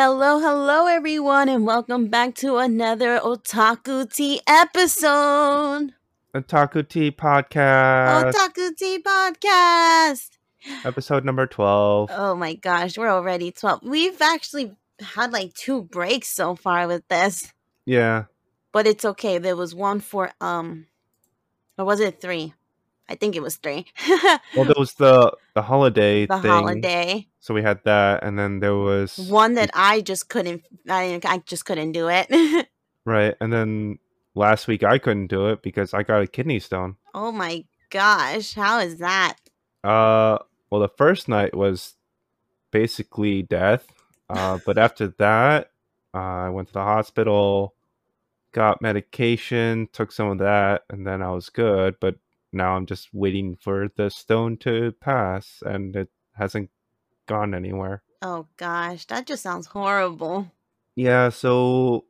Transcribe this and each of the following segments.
Hello, hello, everyone, and welcome back to another Otaku Tea episode. Otaku Tea Podcast, Otaku Tea podcast. episode number 12. Oh my gosh, we're already 12. We've actually had like two breaks so far with this, Yeah, but it's okay. There was one for, um, or was it three? I think it was three. well, there was the the holiday the thing, holiday. So we had that, and then there was One that I just couldn't, I, I just couldn't do it. right, and then last week I couldn't do it because I got a kidney stone. oh my gosh, how is that? Uh, well, the first night was basically death, uh, but after that, uh, I went to the hospital, got medication, took some of that, and then I was good. But now I'm just waiting for the stone to pass, and it hasn't gone anywhere. Oh gosh, that just sounds horrible. Yeah, so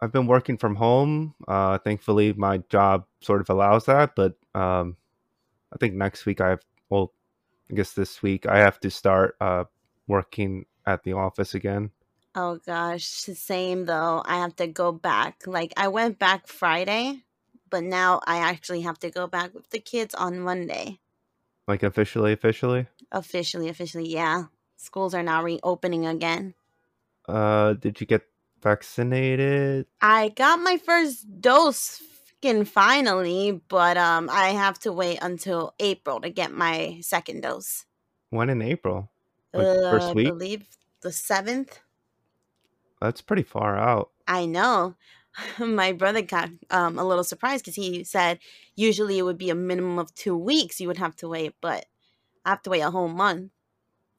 I've been working from home. Uh, thankfully, my job sort of allows that, but um, I think next week I have, well, I guess this week I have to start uh, working at the office again. Oh gosh, same though. I have to go back. Like I went back Friday, but now I actually have to go back with the kids on Monday. Like officially, officially. Officially, officially, yeah. Schools are now reopening again. Uh, did you get vaccinated? I got my first dose fucking finally, but um I have to wait until April to get my second dose. When in April? Like Uh, first I week? believe the 7th. That's pretty far out. I know. My brother got um, a little surprised because he said usually it would be a minimum of two weeks you would have to wait, but I have to wait a whole month.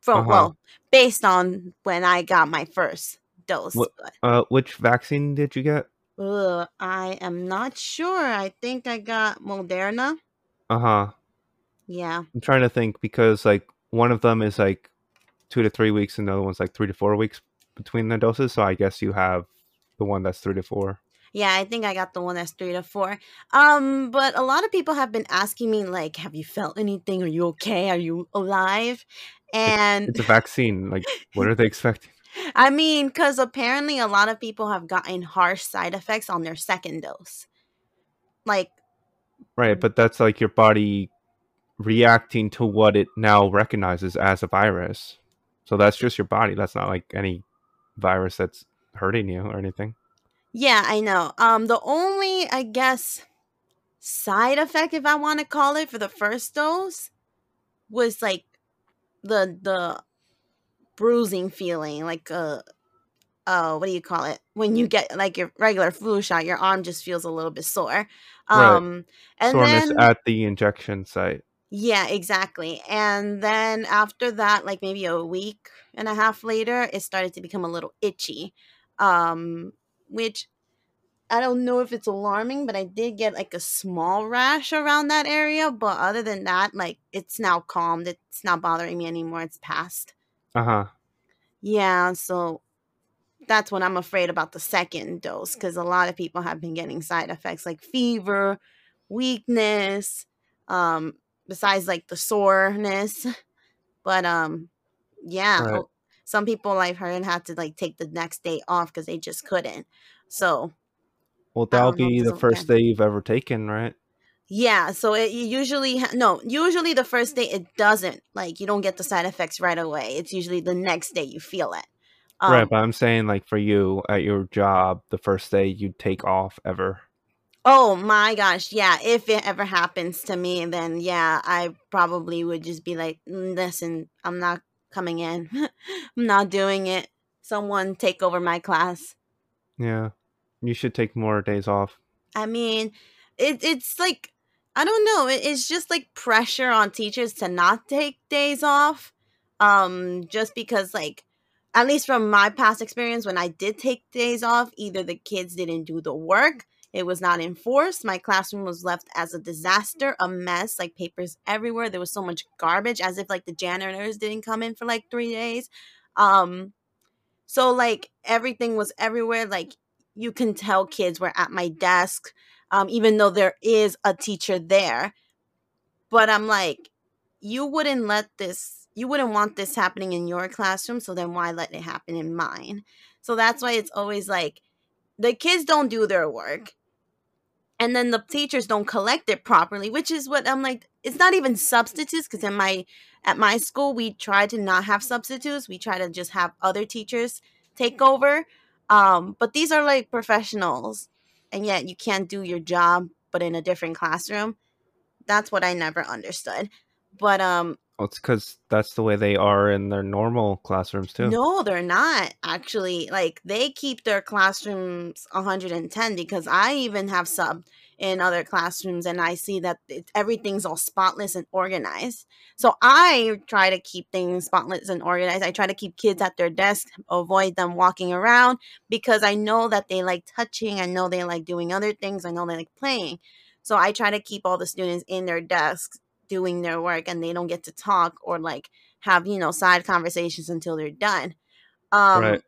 From Uh-huh. well, based on when I got my first dose. What- Uh, which vaccine did you get? I am not sure. I think I got Moderna. Uh huh. Yeah. I'm trying to think because like one of them is like two to three weeks, and the other one's like three to four weeks between the doses. So I guess you have the one that's three to four. Yeah, I think I got the one that's three to four. Um, but a lot of people have been asking me, like, have you felt anything? Are you okay? Are you alive? And It's a vaccine. Like, what are they expecting? I mean, because apparently a lot of people have gotten harsh side effects on their second dose. Like, Right, but that's like your body reacting to what it now recognizes as a virus. So that's just your body. That's not like any virus that's hurting you or anything. yeah, I know. Um, the only, I guess, side effect, if I want to call it, for the first dose was like the the bruising feeling, like uh oh, what do you call it? When you get like your regular flu shot, your arm just feels a little bit sore. Right. Um, and Soreness then at the injection site. Yeah, exactly. And then after that, like maybe a week and a half later, it started to become a little itchy. Um, which I don't know if it's alarming, but I did get like a small rash around that area. But other than that, like it's now calmed. It's not bothering me anymore. It's past. Uh huh. Yeah, so that's what I'm afraid about the second dose because a lot of people have been getting side effects like fever, weakness, um, besides like the soreness. But um, yeah, Right. some people I've heard had to like take the next day off because they just couldn't. So Well, that'll don't know if be the first day you've ever taken, right? yeah, so it you usually ha- no, usually the first day it doesn't like you don't get the side effects right away. It's usually the next day you feel it. Um, right, but I'm saying like for you at your job, the first day you take off ever. Oh my gosh, yeah. If it ever happens to me, then yeah, I probably would just be like, "Mm, listen, I'm not coming in. I'm not doing it. Someone take over my class. Yeah, you should take more days off. I mean, it, it's like, I don't know. It, it's just like pressure on teachers to not take days off. Um, just because, like, at least from my past experience, when I did take days off, either the kids didn't do the work, it was not enforced. My classroom was left as a disaster, a mess, like papers everywhere. There was so much garbage, as if like the janitors didn't come in for like three days. Um, so like everything was everywhere. Like you can tell kids were at my desk, um, even though there is a teacher there. But I'm like, you wouldn't let this you wouldn't want this happening in your classroom, so then why let it happen in mine? So that's why it's always like the kids don't do their work and then the teachers don't collect it properly which is what i'm like it's not even substitutes because in my at my school we try to not have substitutes we try to just have other teachers take over um, but these are like professionals and yet you can't do your job but in a different classroom that's what i never understood but um well, it's because that's the way they are in their normal classrooms too. No, they're not actually. Like they keep their classrooms 110 because I even have sub in other classrooms and I see that it, everything's all spotless and organized. So I try to keep things spotless and organized. I try to keep kids at their desk, avoid them walking around because I know that they like touching. I know they like doing other things. I know they like playing. So I try to keep all the students in their desks doing their work and they don't get to talk or like have you know side conversations until they're done um right.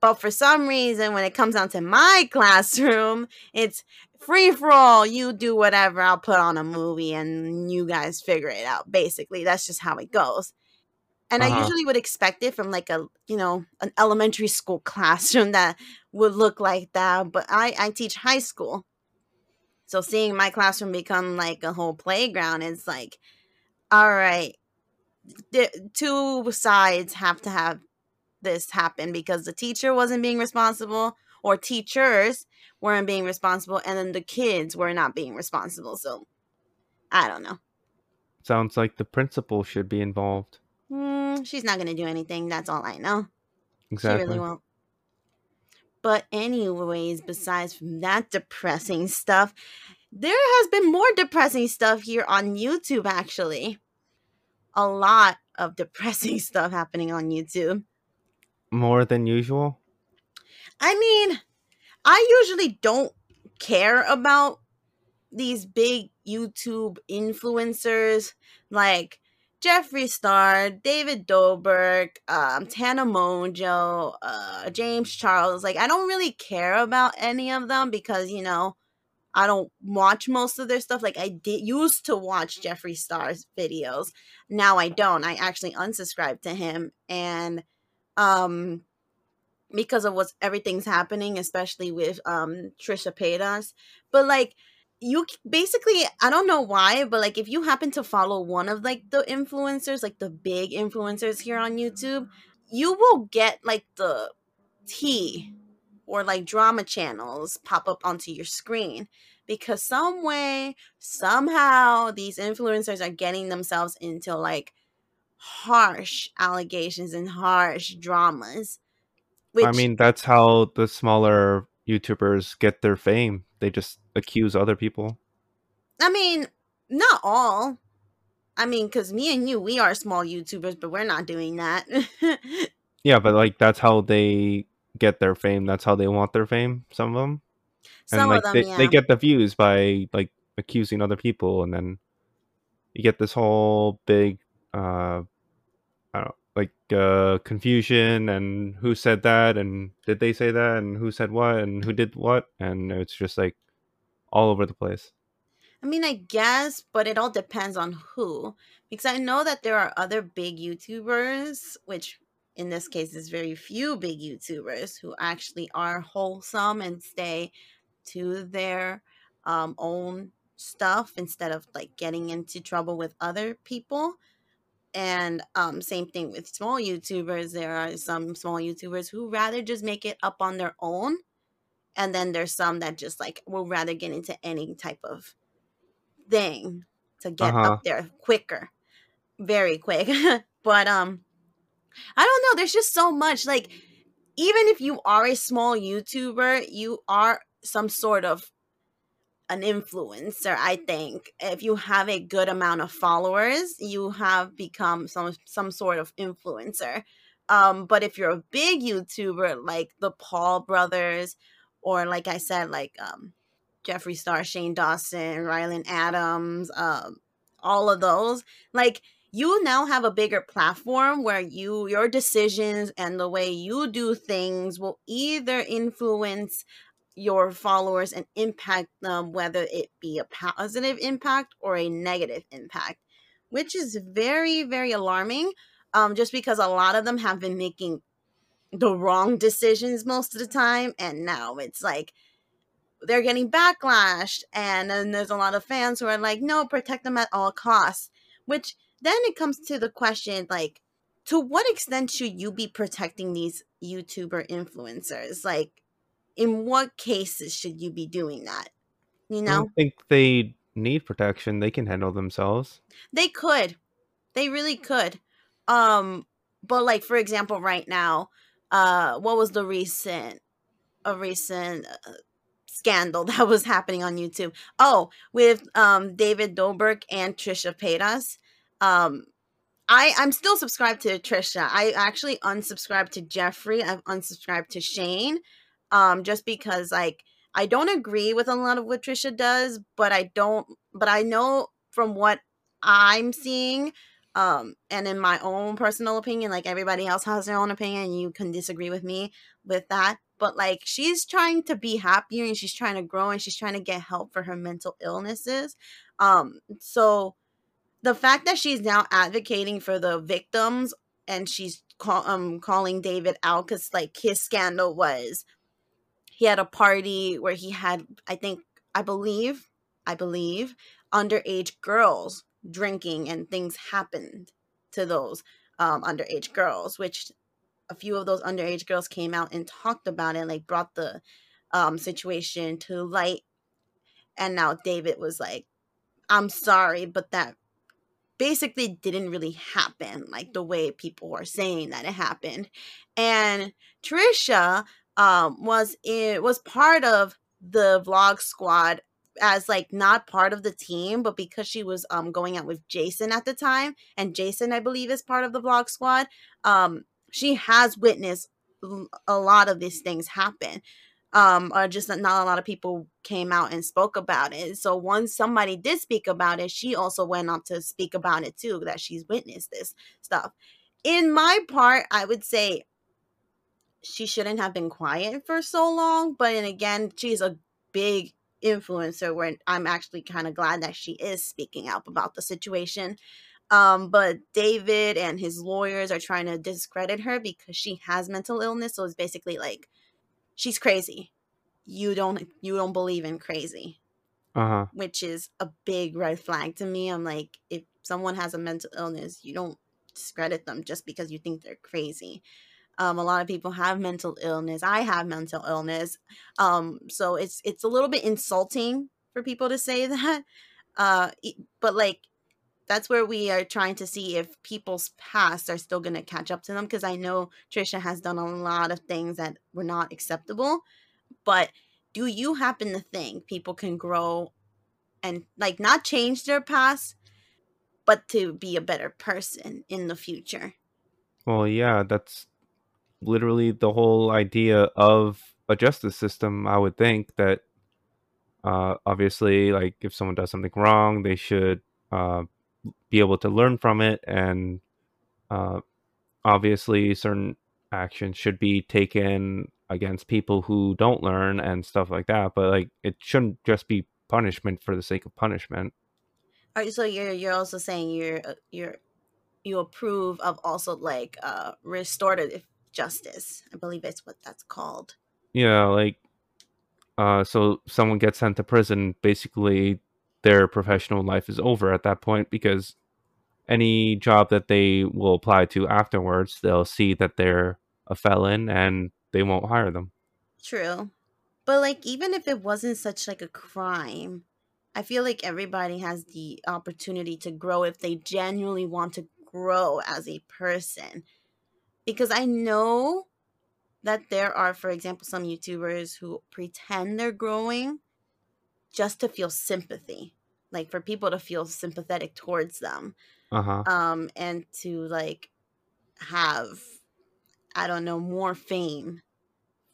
but for some reason when it comes down to my classroom it's free for all you do whatever i'll put on a movie and you guys figure it out basically that's just how it goes and uh-huh. i usually would expect it from like a you know an elementary school classroom that would look like that but i i teach high school so seeing my classroom become like a whole playground is like, all right, the two sides have to have this happen because the teacher wasn't being responsible or teachers weren't being responsible and then the kids were not being responsible. So I don't know. Sounds like the principal should be involved. Mm, she's not going to do anything. That's all I know. Exactly. She really won't. But, anyways, besides from that depressing stuff, there has been more depressing stuff here on YouTube, actually. A lot of depressing stuff happening on YouTube. More than usual? I mean, I usually don't care about these big YouTube influencers like Jeffree Star, David Dobrik, um, Tana Mongeau, uh, James Charles. Like, I don't really care about any of them because, you know, I don't watch most of their stuff. Like, I did used to watch Jeffree Star's videos. Now I don't. I actually unsubscribed to him. And, um, because of what's everything's happening, especially with um Trisha Paytas. But like you basically i don't know why but like if you happen to follow one of like the influencers like the big influencers here on youtube you will get like the tea or like drama channels pop up onto your screen because some way somehow these influencers are getting themselves into like harsh allegations and harsh dramas which, i mean that's how the smaller youtubers get their fame they just accuse other people? I mean, not all. I mean, because me and you, we are small YouTubers, but we're not doing that. yeah, but like that's how they get their fame. That's how they want their fame. Some of them. Some and like them, they, yeah. they get the views by like accusing other people, and then you get this whole big, uh, I don't know, like uh, confusion and who said that and did they say that and who said what and who did what and it's just like all over the place. I mean, I guess, but it all depends on who. Because I know that there are other big YouTubers, which in this case is very few big YouTubers who actually are wholesome and stay to their um, own stuff instead of like getting into trouble with other people. And um, same thing with small YouTubers. There are some small YouTubers who rather just make it up on their own. And then there's some that just like will rather get into any type of thing to get uh-huh. up there quicker, very quick. but um, I don't know. There's just so much. Like, even if you are a small YouTuber, you are some sort of an influencer i think. If you have a good amount of followers you have become some some sort of influencer. Um but if you're a big youtuber like the paul brothers or like i said like um jeffree star shane dawson ryland adams um all of those like you now have a bigger platform where you your decisions and the way you do things will either influence your followers and impact them, whether it be a positive impact or a negative impact, which is very, very alarming. um, just because a lot of them have been making the wrong decisions most of the time, and now it's like they're getting backlashed, and then there's a lot of fans who are like, no, protect them at all costs. Which then it comes to the question, like, to what extent should you be protecting these YouTuber influencers? Like, in what cases should you be doing that? You know, I don't think they need protection. They can handle themselves. they could, they really could. Um, but like for example, right now, uh, what was the recent, a recent uh, scandal that was happening on YouTube? Oh, with um David Dobrik and Trisha Paytas. Um, I I'm still subscribed to Trisha. I actually unsubscribed to Jeffree. I've unsubscribed to Shane. Um, just because like I don't agree with a lot of what Trisha does, but I don't. But I know from what I'm seeing, um, and in my own personal opinion, like everybody else has their own opinion, you can disagree with me with that. But like she's trying to be happier and she's trying to grow and she's trying to get help for her mental illnesses. Um, so the fact that she's now advocating for the victims and she's call, um calling David out because like his scandal was he had a party where he had I think I believe I believe underage girls drinking and things happened to those um underage girls which a few of those underage girls came out and talked about it and, like brought the um situation to light and now David was like I'm sorry but that basically didn't really happen like the way people were saying that it happened. And Trisha um was in was part of the vlog squad as like not part of the team, but because she was um going out with Jason at the time, and Jason I believe is part of the vlog squad, um she has witnessed a lot of these things happen. Um or just that not a lot of people came out and spoke about it. So once somebody did speak about it she also went on to speak about it too that she's witnessed this stuff. In my part i would say she shouldn't have been quiet for so long but and again she's a big influencer where i'm actually kind of glad that she is speaking up about the situation um but david and his lawyers are trying to discredit her because she has mental illness so it's basically like she's crazy. You don't you don't believe in crazy, Uh huh. which is a big red flag to me. I'm like, if someone has a mental illness, you don't discredit them just because you think they're crazy. Um, a lot of people have mental illness. I have mental illness. Um, so it's it's a little bit insulting for people to say that. Uh, but like that's where we are trying to see if people's past are still going to catch up to them because I know Trisha has done a lot of things that were not acceptable. But do you happen to think people can grow and like not change their past, but to be a better person in the future? Well, yeah, that's literally the whole idea of a justice system. I would think that uh, obviously, like if someone does something wrong, they should uh, be able to learn from it, and uh, obviously, certain actions should be taken against people who don't learn and stuff like that. But like, it shouldn't just be punishment for the sake of punishment. All right, so you're you're also saying you're uh, you're you approve of also like uh restorative justice. I believe it's what that's called. Yeah, like uh, so someone gets sent to prison. Basically, their professional life is over at that point because any job that they will apply to afterwards, they'll see that they're a felon and they won't hire them. True. But like even if it wasn't such like a crime, I feel like everybody has the opportunity to grow if they genuinely want to grow as a person. Because I know that there are for example some YouTubers who pretend they're growing just to feel sympathy. Like for people to feel sympathetic towards them. Uh huh. Um and to like have I don't know more fame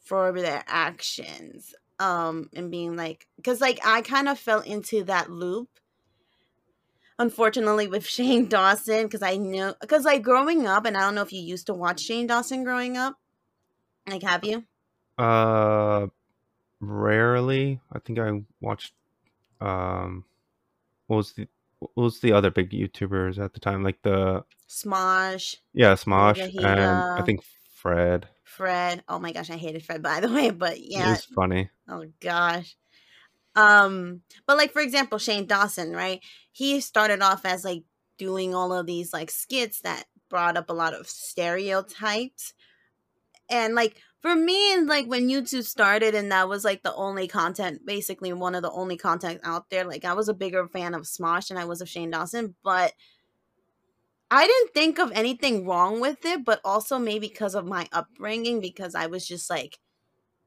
for their actions um and being like because like i kind of fell into that loop unfortunately with shane dawson because i know because like growing up and i don't know if you used to watch shane dawson growing up like have you Uh, rarely. I think I watched. Um, what was the who's the other big YouTubers at the time? Like the Smosh, yeah, Smosh, and I think Fred. Fred. Oh my gosh, I hated Fred by the way, but yeah. It's funny. Oh gosh. Um, but like for example, Shane Dawson, right? He started off as like doing all of these like skits that brought up a lot of stereotypes. And like for me, and like when YouTube started and that was like the only content, basically one of the only content out there, like I was a bigger fan of Smosh than I was of Shane Dawson, but I didn't think of anything wrong with it, but also maybe because of my upbringing, because I was just like,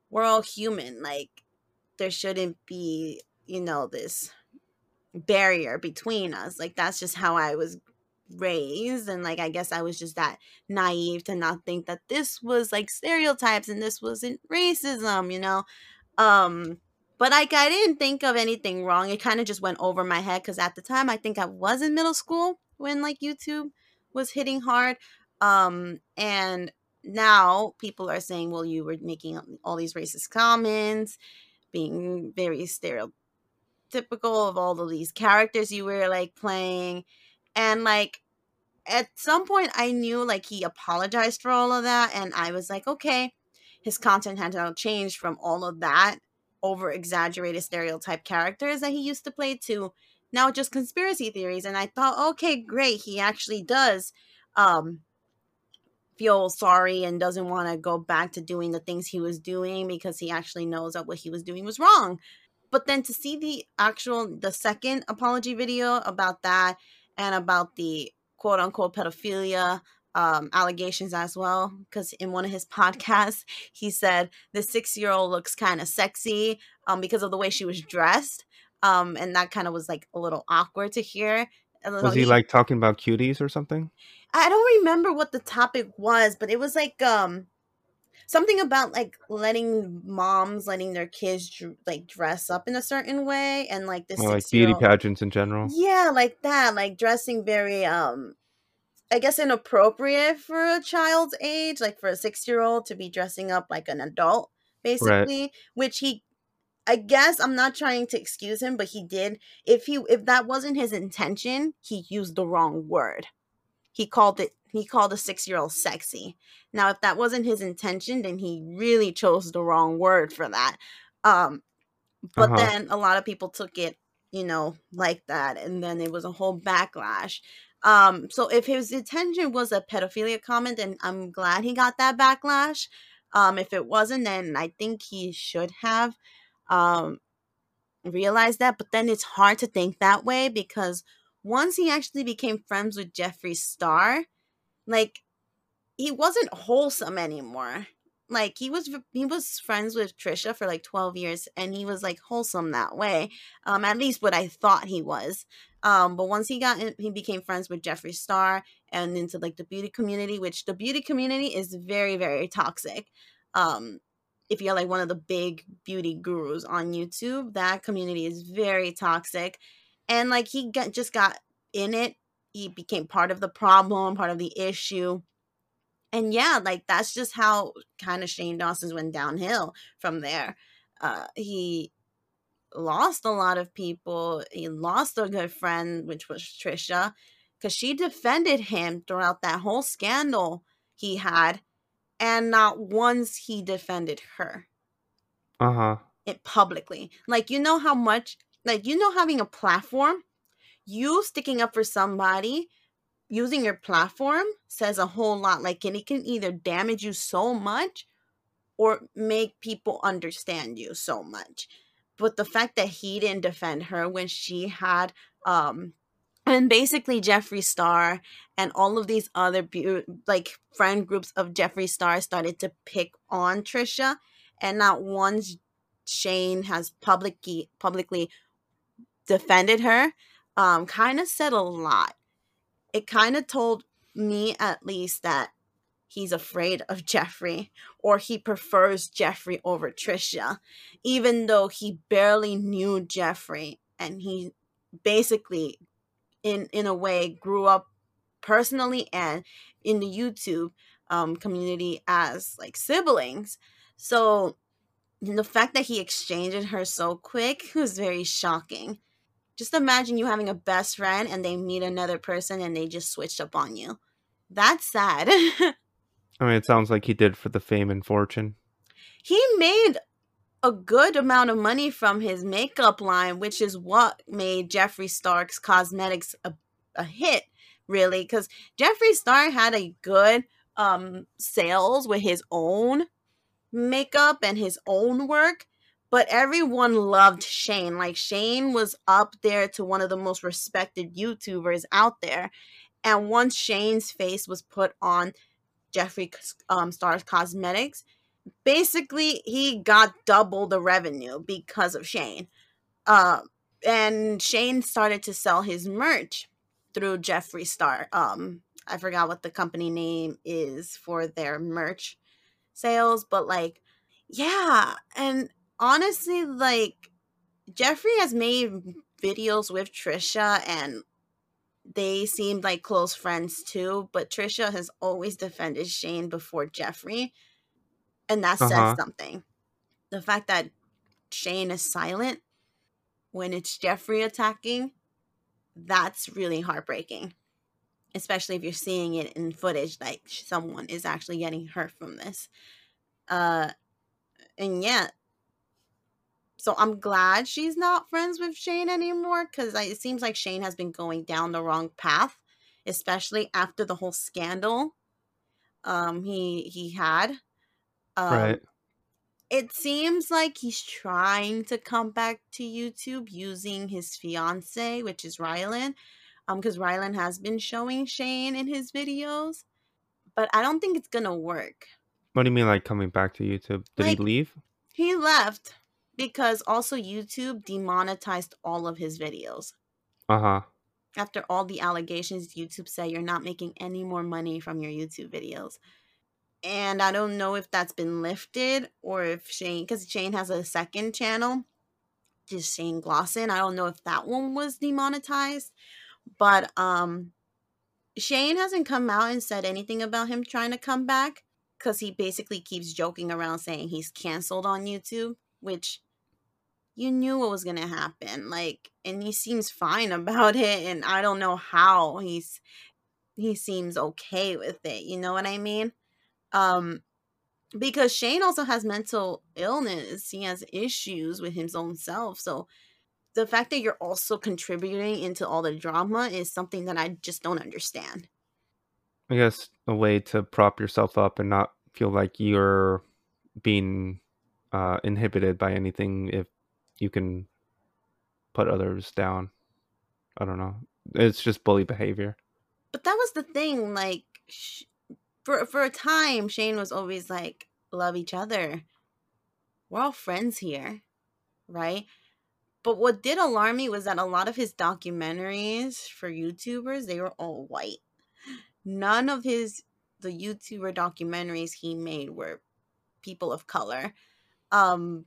we're all human. Like, there shouldn't be, you know, this barrier between us. Like, that's just how I was raised. And, like, I guess I was just that naive to not think that this was like stereotypes and this wasn't racism, you know? Um, but like I didn't think of anything wrong. It kind of just went over my head because at the time I think I was in middle school when like YouTube was hitting hard. Um, and now people are saying, well, you were making all these racist comments, being very stereotypical of all of these characters you were like playing. And like at some point I knew like he apologized for all of that and I was like, okay, his content had now changed from all of that over exaggerated stereotype characters that he used to play to now just conspiracy theories and i thought okay great he actually does um feel sorry and doesn't want to go back to doing the things he was doing because he actually knows that what he was doing was wrong but then to see the actual the second apology video about that and about the quote unquote pedophilia um, allegations as well because in one of his podcasts he said the six year old looks kind of sexy um, because of the way she was dressed um, and that kind of was like a little awkward to hear Was he like talking about cuties or something? I don't remember what the topic was, but it was like um something about like letting moms letting their kids dr- like dress up in a certain way and like this like beauty pageants in general? yeah, like that, like dressing very um I guess inappropriate for a child's age, like for a 6-year-old to be dressing up like an adult basically, which he I guess I'm not trying to excuse him, but he did. If he if that wasn't his intention, he used the wrong word. He called it he called a 6-year-old sexy. Now, if that wasn't his intention, then he really chose the wrong word for that. Um but Uh-huh. then a lot of people took it you know like that and then it was a whole backlash um so if his intention was a pedophilia comment then i'm glad he got that backlash um if it wasn't then i think he should have um realized that but then it's hard to think that way because once he actually became friends with jeffree star like he wasn't wholesome anymore. Like he was he was friends with Trisha for like 12 years and he was like wholesome that way um at least what I thought he was. Um but once he got in, he became friends with Jeffree Star and into like the beauty community which the beauty community is very very toxic. Um if you're like one of the big beauty gurus on YouTube that community is very toxic and like he got just got in it he became part of the problem part of the issue and yeah, like that's just how kind of Shane Dawson's went downhill from there. Uh, he lost a lot of people. He lost a good friend, which was Trisha, because she defended him throughout that whole scandal he had, and not once he defended her Uh huh. it publicly. Like you know how much like you know having a platform, you sticking up for somebody using your platform says a whole lot like and it can either damage you so much or make people understand you so much. But the fact that he didn't defend her when she had um and basically Jeffree Star and all of these other beau- like friend groups of Jeffree Star started to pick on Trisha and not once Shane has publicly publicly defended her um kind of said a lot. It kind of told me at least that he's afraid of Jeffree or he prefers Jeffree over Trisha even though he barely knew Jeffree and he basically in in a way grew up personally and in the YouTube um, community as like siblings. So the fact that he exchanged her so quick was very shocking. Just imagine you having a best friend and they meet another person and they just switched up on you. That's sad. I mean, it sounds like he did for the fame and fortune. he made a good amount of money from his makeup line, which is what made Jeffree Star's cosmetics a, a hit, really. Because Jeffree Star had a good um sales with his own makeup and his own work, but everyone loved Shane. Like Shane was up there to one of the most respected YouTubers out there. And once Shane's face was put on Jeffree um, Star's cosmetics, basically he got double the revenue because of Shane. Uh, and Shane started to sell his merch through Jeffree Star. Um, I forgot what the company name is for their merch sales, but like, yeah. And honestly, like, Jeffree has made videos with Trisha and they seemed like close friends too, but Trisha has always defended Shane before Jeffree. And that says Uh-huh. something. The fact that Shane is silent when it's Jeffree attacking, that's really heartbreaking. Especially if you're seeing it in footage like someone is actually getting hurt from this. Uh and yeah. So I'm glad she's not friends with Shane anymore because it seems like Shane has been going down the wrong path, especially after the whole scandal um he he had. Um, right. it seems like he's trying to come back to YouTube using his fiance, which is Ryland, um, because Ryland has been showing Shane in his videos, but I don't think it's gonna work. What do you mean, like coming back to YouTube? Did Like- he leave? He left because also YouTube demonetized all of his videos. Uh huh. After all the allegations, YouTube said you're not making any more money from your YouTube videos. And I don't know if that's been lifted or if Shane, because Shane has a second channel, just Shane Glossin. I don't know if that one was demonetized, but um, Shane hasn't come out and said anything about him trying to come back because he basically keeps joking around saying he's canceled on YouTube, which you knew what was gonna happen. Like, and he seems fine about it, and I don't know how he's he seems okay with it. You know what I mean? Um, because Shane also has mental illness. He has issues with his own self. So the fact that you're also contributing into all the drama is something that I just don't understand. I guess a way to prop yourself up and not feel like you're being uh, inhibited by anything if you can put others down. I don't know. It's just bully behavior. But that was the thing. Like, for for a time, Shane was always like, "Love each other. We're all friends here, right?" But what did alarm me was that a lot of his documentaries for YouTubers they were all white. None of his the YouTuber documentaries he made were people of color. Um,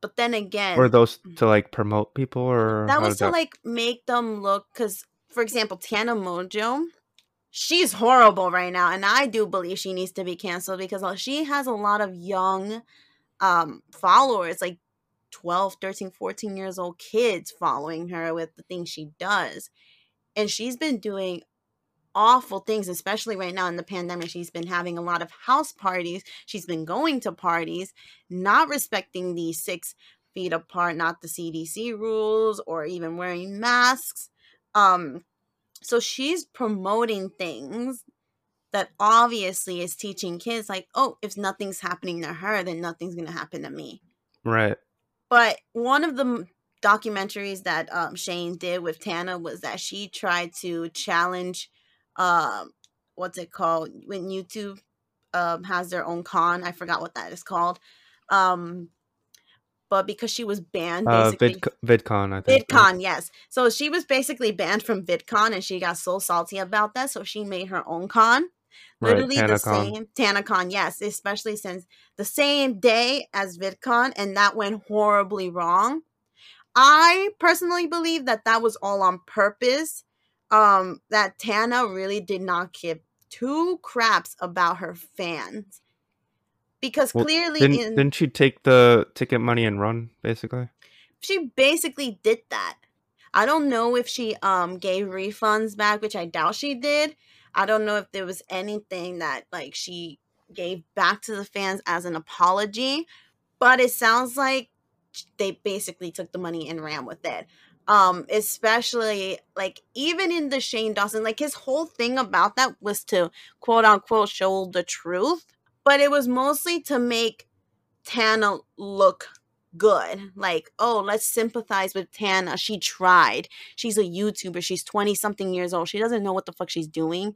but then again, Or those to like promote people, or that was to that- like make them look because for example tana mongeau she's horrible right now and i do believe she needs to be canceled because uh, she has a lot of young um followers like 12 13 14 years old kids following her with the things she does and she's been doing awful things especially right now in the pandemic she's been having a lot of house parties she's been going to parties not respecting the six feet apart, not the CDC rules or even wearing masks. Um, so she's promoting things that obviously is teaching kids like, oh, if nothing's happening to her, then nothing's gonna happen to me. right? But one of the documentaries that um, Shane did with Tana was that she tried to challenge, um, what's it called when YouTube um, has their own con. I forgot what that is called. Um, but because she was banned, Uh. Vid VidCon, I think. right? VidCon, yes. So she was basically banned from VidCon, and she got so salty about that, so she made her own con. Right, Literally the same TanaCon, yes, especially since the same day as VidCon, and that went horribly wrong. I personally believe that that was all on purpose. Um, that Tana really did not give two craps about her fans because Well, clearly Didn't, in didn't she take the ticket money and run basically? she basically did that. I don't know if she um gave refunds back, which I doubt she did. I don't know if there was anything that like she gave back to the fans as an apology, but it sounds like they basically took the money and ran with it. Um, especially like even in the Shane Dawson, like his whole thing about that was to quote unquote show the truth, but it was mostly to make Tana look good. Like, oh, let's sympathize with Tana. She tried. She's a YouTuber. She's 20 something years old. She doesn't know what the fuck she's doing.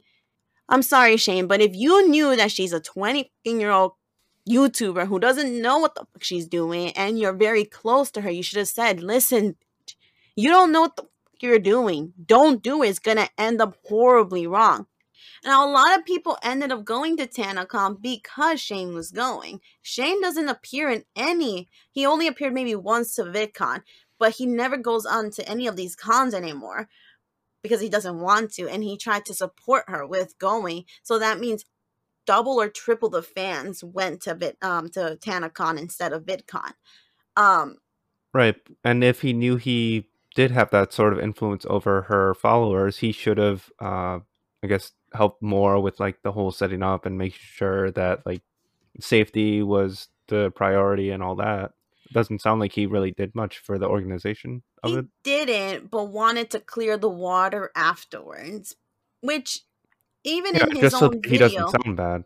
I'm sorry, Shane, but if you knew that she's a 20 year old YouTuber who doesn't know what the fuck she's doing and you're very close to her, you should have said, listen, you don't know what the you're doing. Don't do it. It's going to end up horribly wrong. Now, a lot of people ended up going to TanaCon because Shane was going. Shane doesn't appear in any, he only appeared maybe once to VidCon, but he never goes on to any of these cons anymore because he doesn't want to. And he tried to support her with going. So that means double or triple the fans went to Vid, um to TanaCon instead of VidCon. Um, right. And if he knew he did have that sort of influence over her followers, he should have, uh, I guess, helped more with like the whole setting up and make sure that like safety was the priority and all that. It doesn't sound like he really did much for the organization of he it. didn't, but wanted to clear the water afterwards, which even Yeah, in his just so own he doesn't sound bad.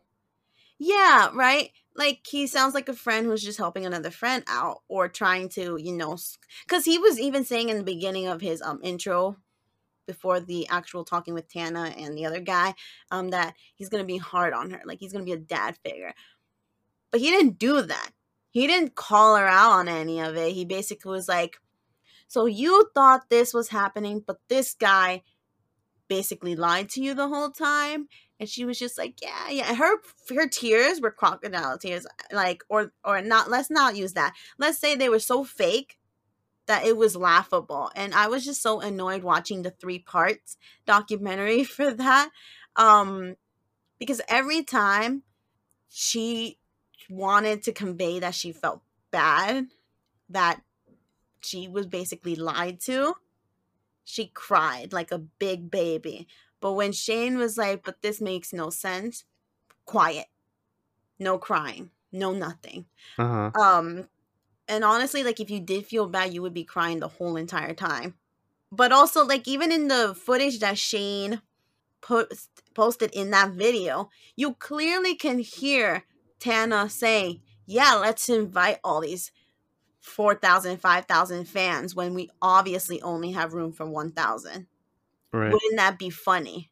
Yeah, right. Like he sounds like a friend who's just helping another friend out or trying to, you know, because he was even saying in the beginning of his um intro before the actual talking with Tana and the other guy, um, that he's gonna be hard on her, like he's gonna be a dad figure. But he didn't do that. He didn't call her out on any of it. He basically was like, "So you thought this was happening, but this guy basically lied to you the whole time." And she was just like, "Yeah, yeah." Her her tears were crocodile tears, like, or or not. Let's not use that. Let's say they were so fake that it was laughable. And I was just so annoyed watching the three parts documentary for that. Um because every time she wanted to convey that she felt bad, that she was basically lied to, she cried like a big baby. But when Shane was like, but this makes no sense, quiet. No crying. No nothing. Uh huh. Um and honestly, like if you did feel bad, you would be crying the whole entire time. But also, like even in the footage that Shane post- posted in that video, you clearly can hear Tana say, "Yeah, let's invite all these 4,000, 5,000 fans when we obviously only have room for 1,000." Right. Wouldn't that be funny?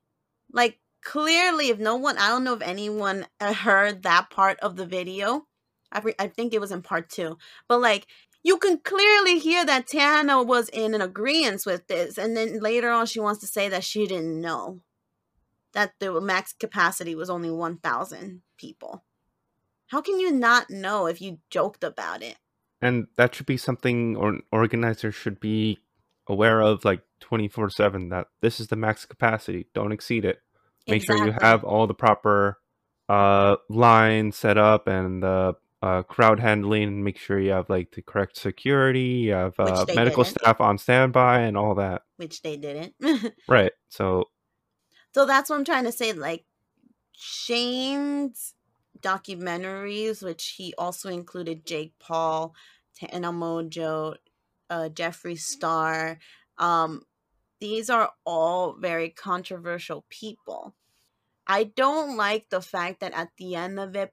Like clearly, if no one, I don't know if anyone uh, heard that part of the video. I, re- I think it was in part two, but like you can clearly hear that Tana was in an agreement with this, and then later on she wants to say that she didn't know that the max capacity was only one thousand people. How can you not know if you joked about it? And that should be something or organizer should be aware of like 24 7 that this is the max capacity. Don't exceed it. Make sure you have all the proper uh, lines set up and the uh, crowd handling. Make sure you have like the correct security, you have uh, medical didn't. staff on standby, and all that. Which they didn't. Right. So, So that's what I'm trying to say. Like Shane's documentaries, which he also included Jake Paul, Tana Mongeau, uh, Jeffree Star. Um, these are all very controversial people. I don't like the fact that at the end of it,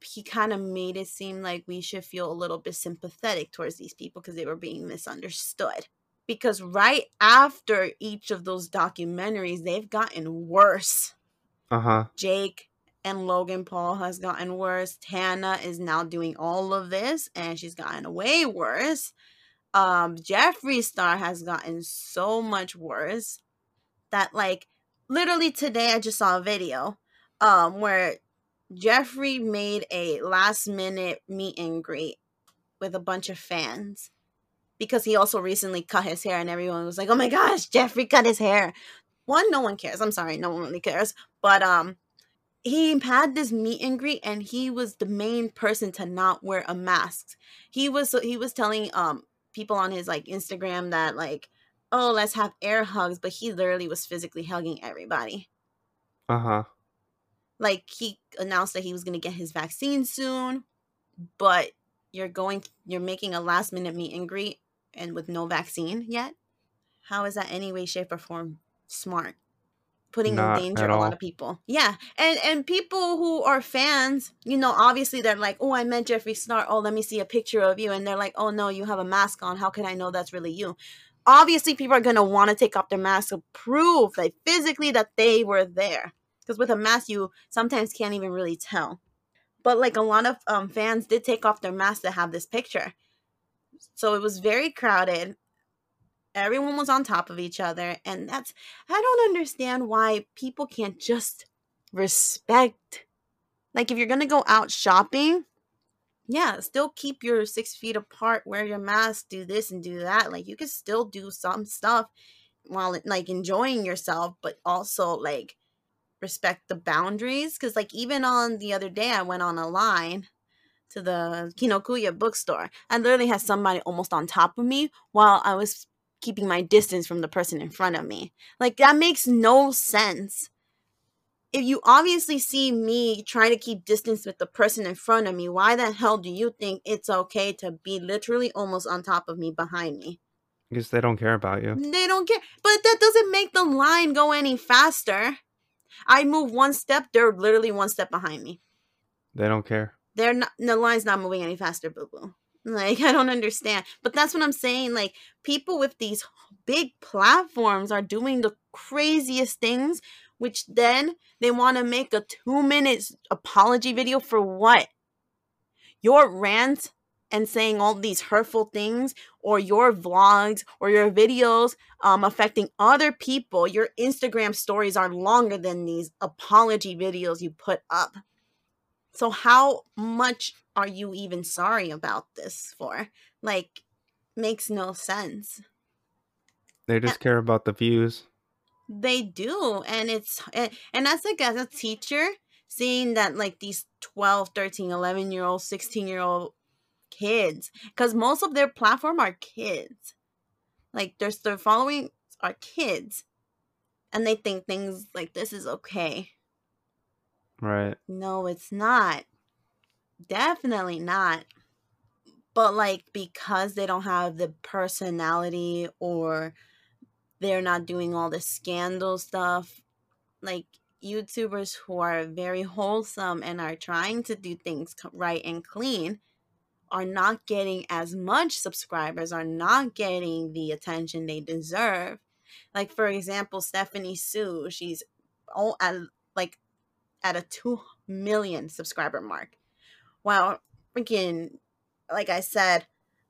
he kind of made it seem like we should feel a little bit sympathetic towards these people because they were being misunderstood. Because right after each of those documentaries, they've gotten worse. uh huh. Jake and Logan Paul has gotten worse. Tana is now doing all of this and she's gotten way worse. Um, Jeffree Star has gotten so much worse that like literally today I just saw a video um where Jeffree made a last minute meet and greet with a bunch of fans because he also recently cut his hair and everyone was like, "Oh my gosh, Jeffree cut his hair." One, no one cares. I'm sorry, no one really cares. But um he had this meet and greet and he was the main person to not wear a mask. He was so he was telling um people on his like Instagram that like oh, let's have air hugs, but he literally was physically hugging everybody. Uh huh. Like he announced that he was going to get his vaccine soon, but you're going you're making a last minute meet and greet and with no vaccine yet. How is that any way shape or form smart? Putting Not in danger a lot of people. Yeah. And and people who are fans, you know, obviously they're like, "Oh, I met Jeffree Star. Oh, let me see a picture of you." And they're like, "Oh no, you have a mask on. How can I know that's really you?" Obviously, people are going to want to take off their mask to prove like physically that they were there. Because with a mask, you sometimes can't even really tell. But like a lot of um, fans did take off their masks to have this picture. So it was very crowded. Everyone was on top of each other. And that's, I don't understand why people can't just respect. Like if you're to go out shopping, yeah, still keep your six feet apart, wear your mask, do this and do that. Like you can still do some stuff while like enjoying yourself, but also like respect the boundaries. Because like even on the other day, I went on a line to the Kinokuniya bookstore. I literally had somebody almost on top of me while I was keeping my distance from the person in front of me. Like that makes no sense. If you obviously see me trying to keep distance with the person in front of me, why the hell do you think it's okay to be literally almost on top of me behind me? Because they don't care about you. They don't care. But that doesn't make the line go any faster. I move one step, they're literally one step behind me. They don't care. They're not the line's not moving any faster, boo boo. Like I don't understand. But that's what I'm saying. Like people with these big platforms are doing the craziest things, which then they want to make a two minutes apology video for what? Your rant and saying all these hurtful things or your vlogs or your videos um, affecting other people your instagram stories are longer than these apology videos you put up so how much are you even sorry about this for? Like makes no sense. They just care about the views. they do and it's eh, and, and as like as a teacher seeing that like these 12 13 11 year old 16 year old kids because most of their platform are kids. Like there's their following are kids and they think things like this is okay Right. no it's not. Definitely not. But like because they don't have the personality or they're not doing all the scandal stuff like youtubers who are very wholesome and are trying to do things right and clean are not getting as much subscribers are not getting the attention they deserve. Like for example stephanie soo she's all at like at a 2 million subscriber mark. Wow freaking like i said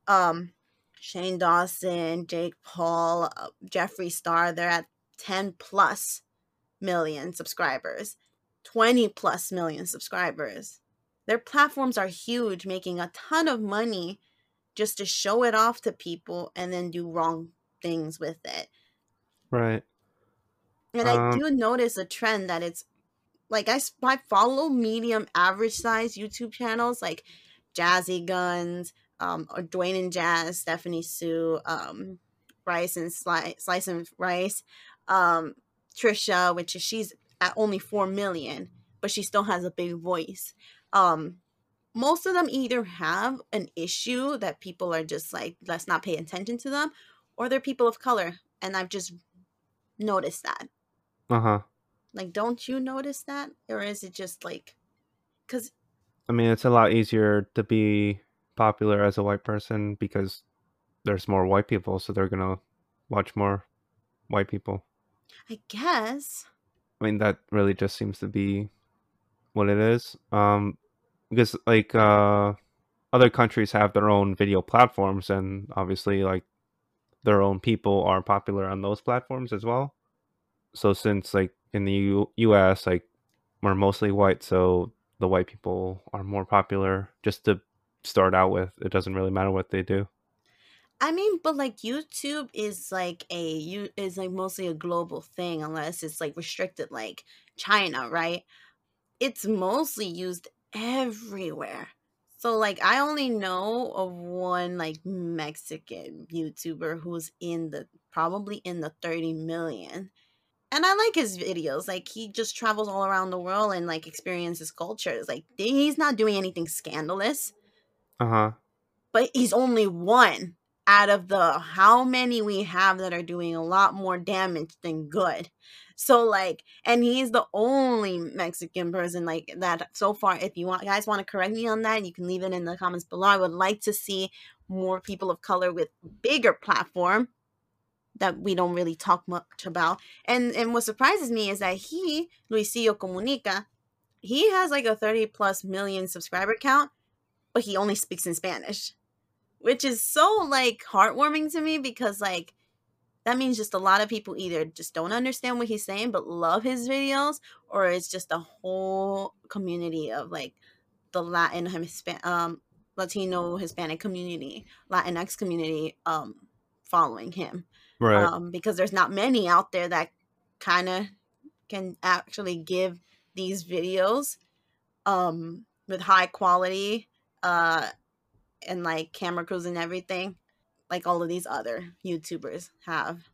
um shane dawson jake paul uh, jeffree star they're at 10 plus million subscribers 20 plus million subscribers. Their platforms are huge making a ton of money just to show it off to people and then do wrong things with it. Right. and I Um, do notice a trend that it's like I, I follow medium average size YouTube channels like Jazzy Guns, um, or Dwayne and Jazz, Stephanie Soo, um, Rice and Slice, Slice and Rice, um, Trisha, which is she's at only four million, but she still has a big voice. Um, most of them either have an issue that people are just like, let's not pay attention to them, or they're people of color, and I've just noticed that. uh huh. Like, don't you notice that? Or is it just like, because, I mean, it's a lot easier to be popular as a white person because there's more white people, so they're gonna watch more white people. I guess, I mean, that really just seems to be what it is. Um, because like uh, other countries have their own video platforms, and obviously, like their own people are popular on those platforms as well. So since like in the U- U.S., like we're mostly white, so the white people are more popular just to start out with. It doesn't really matter what they do. I mean, but like YouTube is like a you is like mostly a global thing unless it's like restricted like China, right? It's mostly used everywhere. So like I only know of one like Mexican YouTuber who's in the probably in the 30 million. And I like his videos. Like he just travels all around the world and like experiences cultures. Like he's not doing anything scandalous. Uh huh. But he's only one out of the how many we have that are doing a lot more damage than good. So like, and he's the only Mexican person like that so far. If you want, guys want to correct me on that, you can leave it in the comments below. I would like to see more people of color with bigger platform that we don't really talk much about. And and what surprises me is that he, Luisito Comunica, he has like a 30 plus million subscriber count, but he only speaks in Spanish. Which is so like heartwarming to me because like that means just a lot of people either just don't understand what he's saying but love his videos or it's just a whole community of like the latin Hispan- um latino hispanic community latinx community um following him Right. um because there's not many out there that kind of can actually give these videos um with high quality uh and like camera crews and everything like all of these other YouTubers have.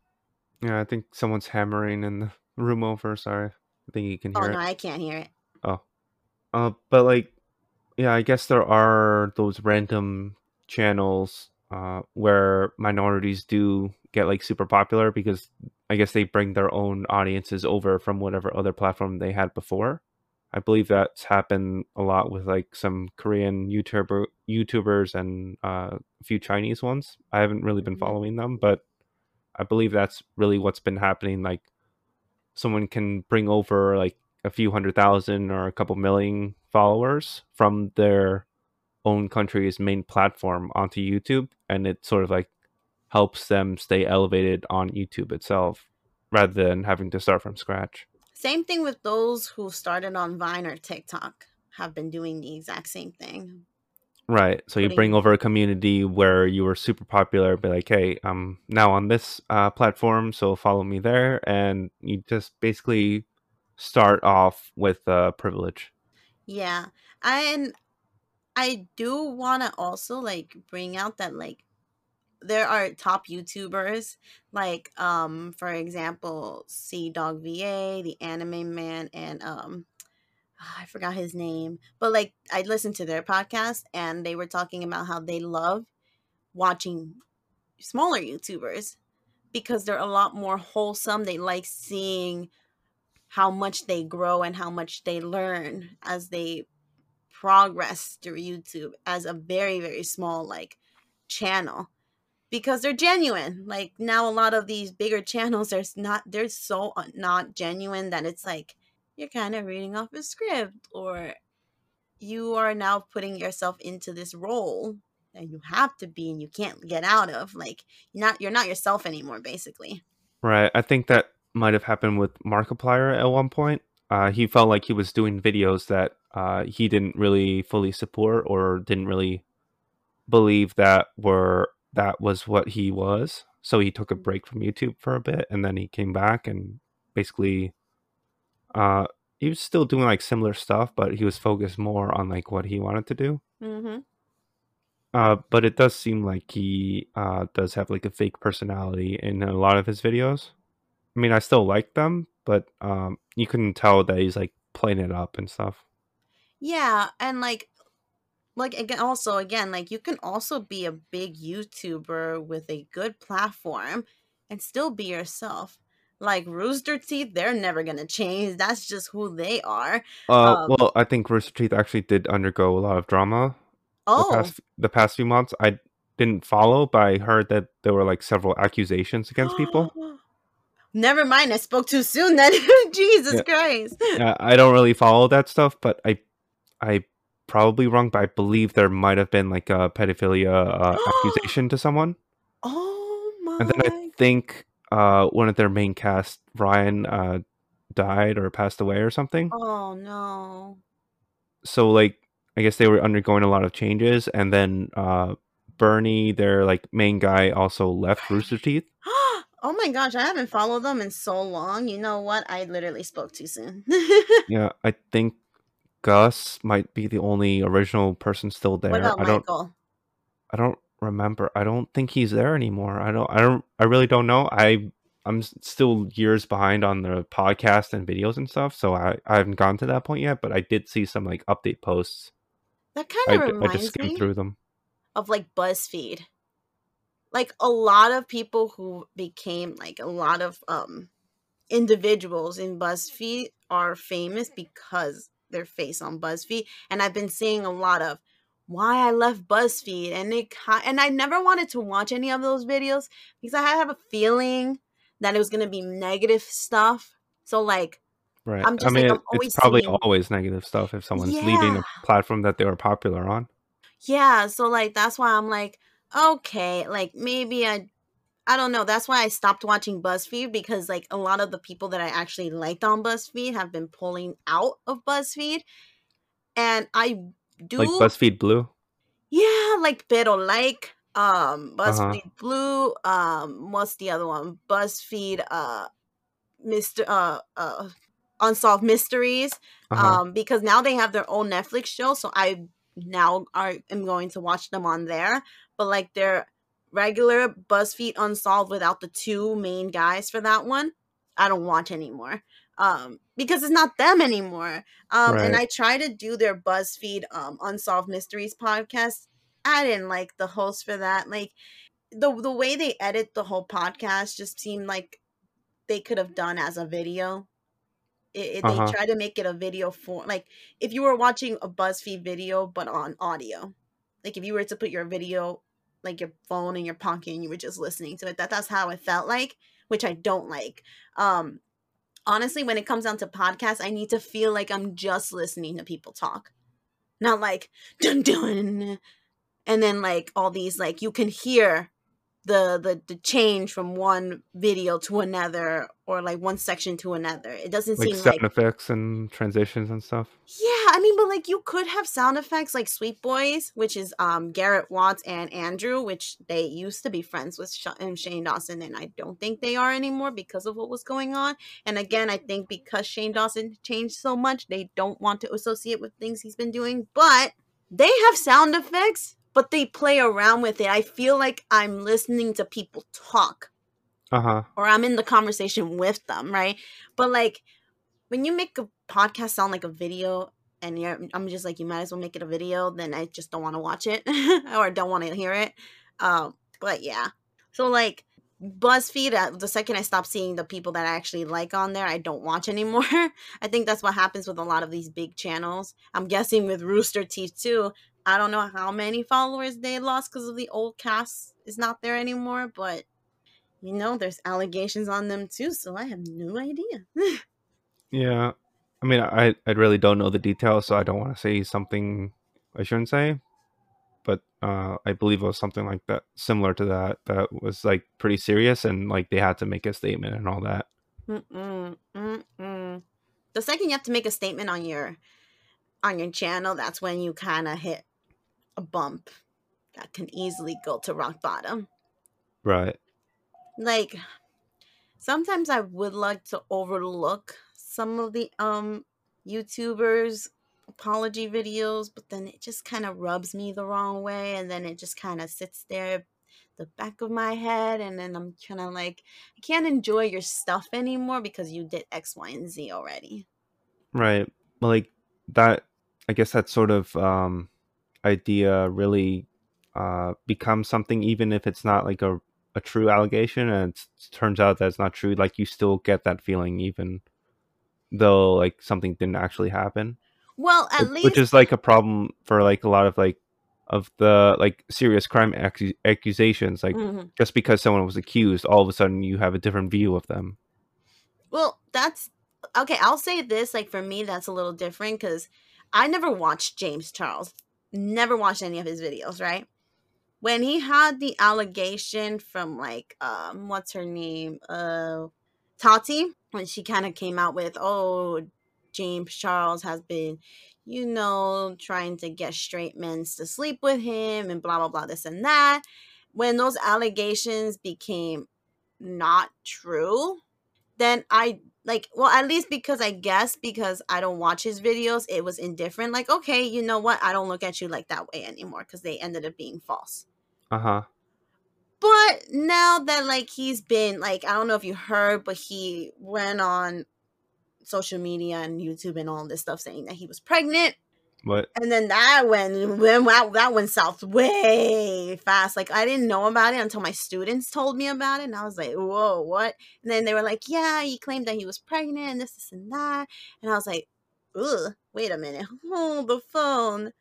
yeah, I think someone's hammering in the room over. Sorry. I think you can hear. Oh no, it. I can't hear it. Oh, uh, but like, yeah, I guess there are those random channels uh, where minorities do get like super popular because I guess they bring their own audiences over from whatever other platform they had before. I believe that's happened a lot with like some Korean YouTuber YouTubers and uh, a few Chinese ones. I haven't really been Mhm. following them, but I believe that's really what's been happening. Like, someone can bring over like a few hundred thousand or a couple million followers from their own country's main platform onto YouTube, and it sort of like helps them stay elevated on YouTube itself rather than having to start from scratch. Same thing with those who started on Vine or TikTok have been doing the exact same thing. Right. So you bring over a community where you were super popular, be like, hey, I'm now on this uh, platform, so follow me there. And you just basically start off with uh, privilege. Yeah. And I do want to also like bring out that like there are top YouTubers like um for example CDawgVA, the Anime Man and um I forgot his name, but like I listened to their podcast and they were talking about how they love watching smaller YouTubers because they're a lot more wholesome. They like seeing how much they grow and how much they learn as they progress through YouTube as a very, very small like channel because they're genuine. Like now, a lot of these bigger channels, there's not, they're so not genuine that it's like you're kind of reading off a script or you are now putting yourself into this role that you have to be and you can't get out of. Like you're not, you're not yourself anymore, basically. Right. I think that might have happened with Markiplier at one point. Uh, he felt like he was doing videos that uh, he didn't really fully support or didn't really believe that were that was what he was. So he took a break from YouTube for a bit, and then he came back and basically, uh, he was still doing like similar stuff, but he was focused more on like what he wanted to do. Mm-hmm. Uh, but it does seem like he uh, does have like a fake personality in a lot of his videos. I mean, I still like them, but um, you couldn't tell that he's like playing it up and stuff. Yeah, and like like again also again like you can also be a big YouTuber with a good platform and still be yourself. Like Rooster Teeth, they're never gonna change. That's just who they are. Uh, Um, well, I think Rooster Teeth actually did undergo a lot of drama the Oh, past the past few months. I didn't follow, but I heard that there were like several accusations against people. Never mind, I spoke too soon then. Jesus Yeah. Christ. uh, I don't really follow that stuff, but I, I probably wrong, but I believe there might have been like a pedophilia uh, accusation to someone. Oh my And then I think uh, one of their main cast, Ryan, uh, died or passed away or something. Oh no. So like, I guess they were undergoing a lot of changes, and then uh, Bernie, their like main guy, also left Rooster Teeth. oh my gosh, I haven't followed them in so long. You know what? I literally spoke too soon. Yeah, I think Gus might be the only original person still there. what about I don't, Michael? I don't remember. I don't think he's there anymore. I don't. I don't. I really don't know. I I'm still years behind on the podcast and videos and stuff, so I I haven't gone to that point yet. But I did see some like update posts. That kind of I, I reminds just skimmed me through them. of like BuzzFeed. Like a lot of people who became like a lot of um individuals in BuzzFeed are famous because their face on BuzzFeed, and I've been seeing a lot of why I left BuzzFeed, and it and I never wanted to watch any of those videos because I have a feeling that it was gonna be negative stuff. So like, Right. I'm I just mean, like I'm it's probably seeing always negative stuff if someone's leaving a platform that they were popular on. Yeah, so like that's why I'm like, okay, like maybe I I don't know. That's why I stopped watching BuzzFeed because like a lot of the people that I actually liked on BuzzFeed have been pulling out of BuzzFeed. And I do Like BuzzFeed Blue. yeah, like Pero Like, um, Uh-huh. BuzzFeed Blue, um, what's the other one? BuzzFeed uh Mr. uh uh Unsolved Mysteries Uh-huh. um because now they have their own netflix show so i now are am going to watch them on there but like their regular buzzfeed unsolved without the two main guys for that one i don't watch anymore. Um because it's not them anymore. Um and i try to do their buzzfeed um unsolved mysteries podcast. I didn't like the host for that. Like the the way they edit the whole podcast just seemed like they could have done as a video. It, it, Uh-huh. they try to make it a video form like if you were watching a buzzfeed video but on audio. Like if you were to put your video like your phone in your pocket and you were just listening to it that that's how it felt like which i don't like. Um honestly when it comes down to podcasts i need to feel like i'm just listening to people talk. Not like dun dun and then like all these like you can hear the the the change from one video to another or like one section to another it doesn't seem Like seem sound like effects and transitions and stuff. yeah i mean but like you could have sound effects like sweet boys which is um garrett watts and andrew which they used to be friends with Sh- and shane dawson and i don't think they are anymore because of what was going on and again i think because shane dawson changed so much they don't want to associate with things he's been doing but they have sound effects but they play around with it i feel like i'm listening to people talk Uh-huh. or I'm in the conversation with them, right? But like when you make a podcast sound like a video and you're I'm just like you might as well make it a video, then I just don't want to watch it or don't want to hear it. Um but yeah. So like BuzzFeed, uh, the second I stop seeing the people that I actually like on there, I don't watch anymore. I think that's what happens with a lot of these big channels. I'm guessing with Rooster Teeth too. I don't know how many followers they lost because of the old cast is not there anymore, but you know, there's allegations on them too, so I have no idea. Yeah. I mean, I I really don't know the details, so I don't want to say something I shouldn't say. But uh, I believe it was something like that, similar to that, that was like pretty serious, and like they had to make a statement and all that. Mm-mm, mm-mm. The second you have to make a statement on your on your channel, that's when you kind of hit a bump that can easily go to rock bottom. Right. Like sometimes I would like to overlook some of the um YouTubers apology videos, but then it just kind of rubs me the wrong way and then it just kind of sits there the back of my head and then I'm kind of like I can't enjoy your stuff anymore because you did X, Y, and Z already. Right. Well, like that. I guess that sort of um, idea really uh, becomes something, even if it's not like a a true allegation, and it turns out that it's not true. Like you still get that feeling, even though like something didn't actually happen. Well, at Which- least which is like a problem for like a lot of like of the like serious crime accu- accusations. Like Mhm. just because someone was accused, all of a sudden you have a different view of them. Well, that's okay. I'll say this like for me, that's a little different because I never watched James Charles, never watched any of his videos, right? When he had the allegation from like, um, what's her name? Uh, Tati, when she kind of came out with, oh, James Charles has been, you know, trying to get straight men to sleep with him and blah, blah, blah, this and that. When those allegations became not true, then I like well at least because I guess because I don't watch his videos, it was indifferent. Like, okay, you know what? I don't look at you like that way anymore because they ended up being false. Uh huh. But now that like he's been like I don't know if you heard, but he went on social media and YouTube and all this stuff saying that he was pregnant. What? And then that went, when that, went south way fast. Like I didn't know about it until my students told me about it, and I was like, "Whoa, what?" And then they were like, "Yeah, he claimed that he was pregnant, and this, this, and that." And I was like, "Ugh, wait a minute, hold the phone."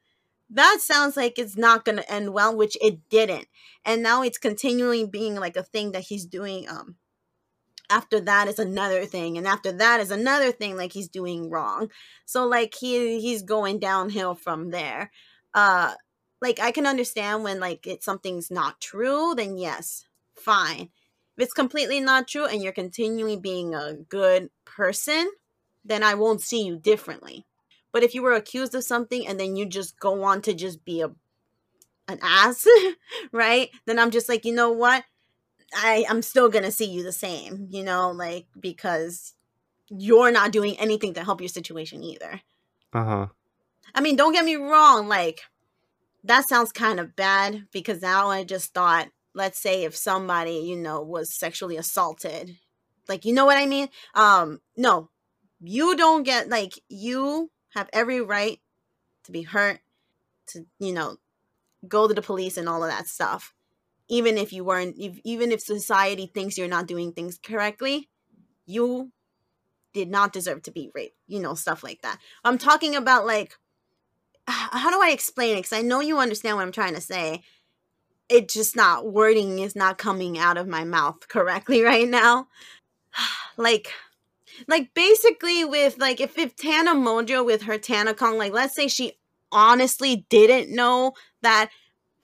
that sounds like it's not going to end well which it didn't and now it's continually being like a thing that he's doing um after that is another thing and after that is another thing like he's doing wrong so like he he's going downhill from there uh like i can understand when like it's something's not true then yes fine if it's completely not true and you're continuing being a good person then i won't see you differently but if you were accused of something and then you just go on to just be a an ass, right? Then I'm just like, you know what? I I'm still going to see you the same, you know, like because you're not doing anything to help your situation either. Uh-huh. I mean, don't get me wrong, like that sounds kind of bad because now I just thought, let's say if somebody, you know, was sexually assaulted, like you know what I mean? Um no. You don't get like you have every right to be hurt, to, you know, go to the police and all of that stuff. Even if you weren't, if, even if society thinks you're not doing things correctly, you did not deserve to be raped, you know, stuff like that. I'm talking about like, how do I explain it? Because I know you understand what I'm trying to say. It just not wording is not coming out of my mouth correctly right now. like, like basically with like if, if Tana Mongeau with her TanaCon, like let's say she honestly didn't know that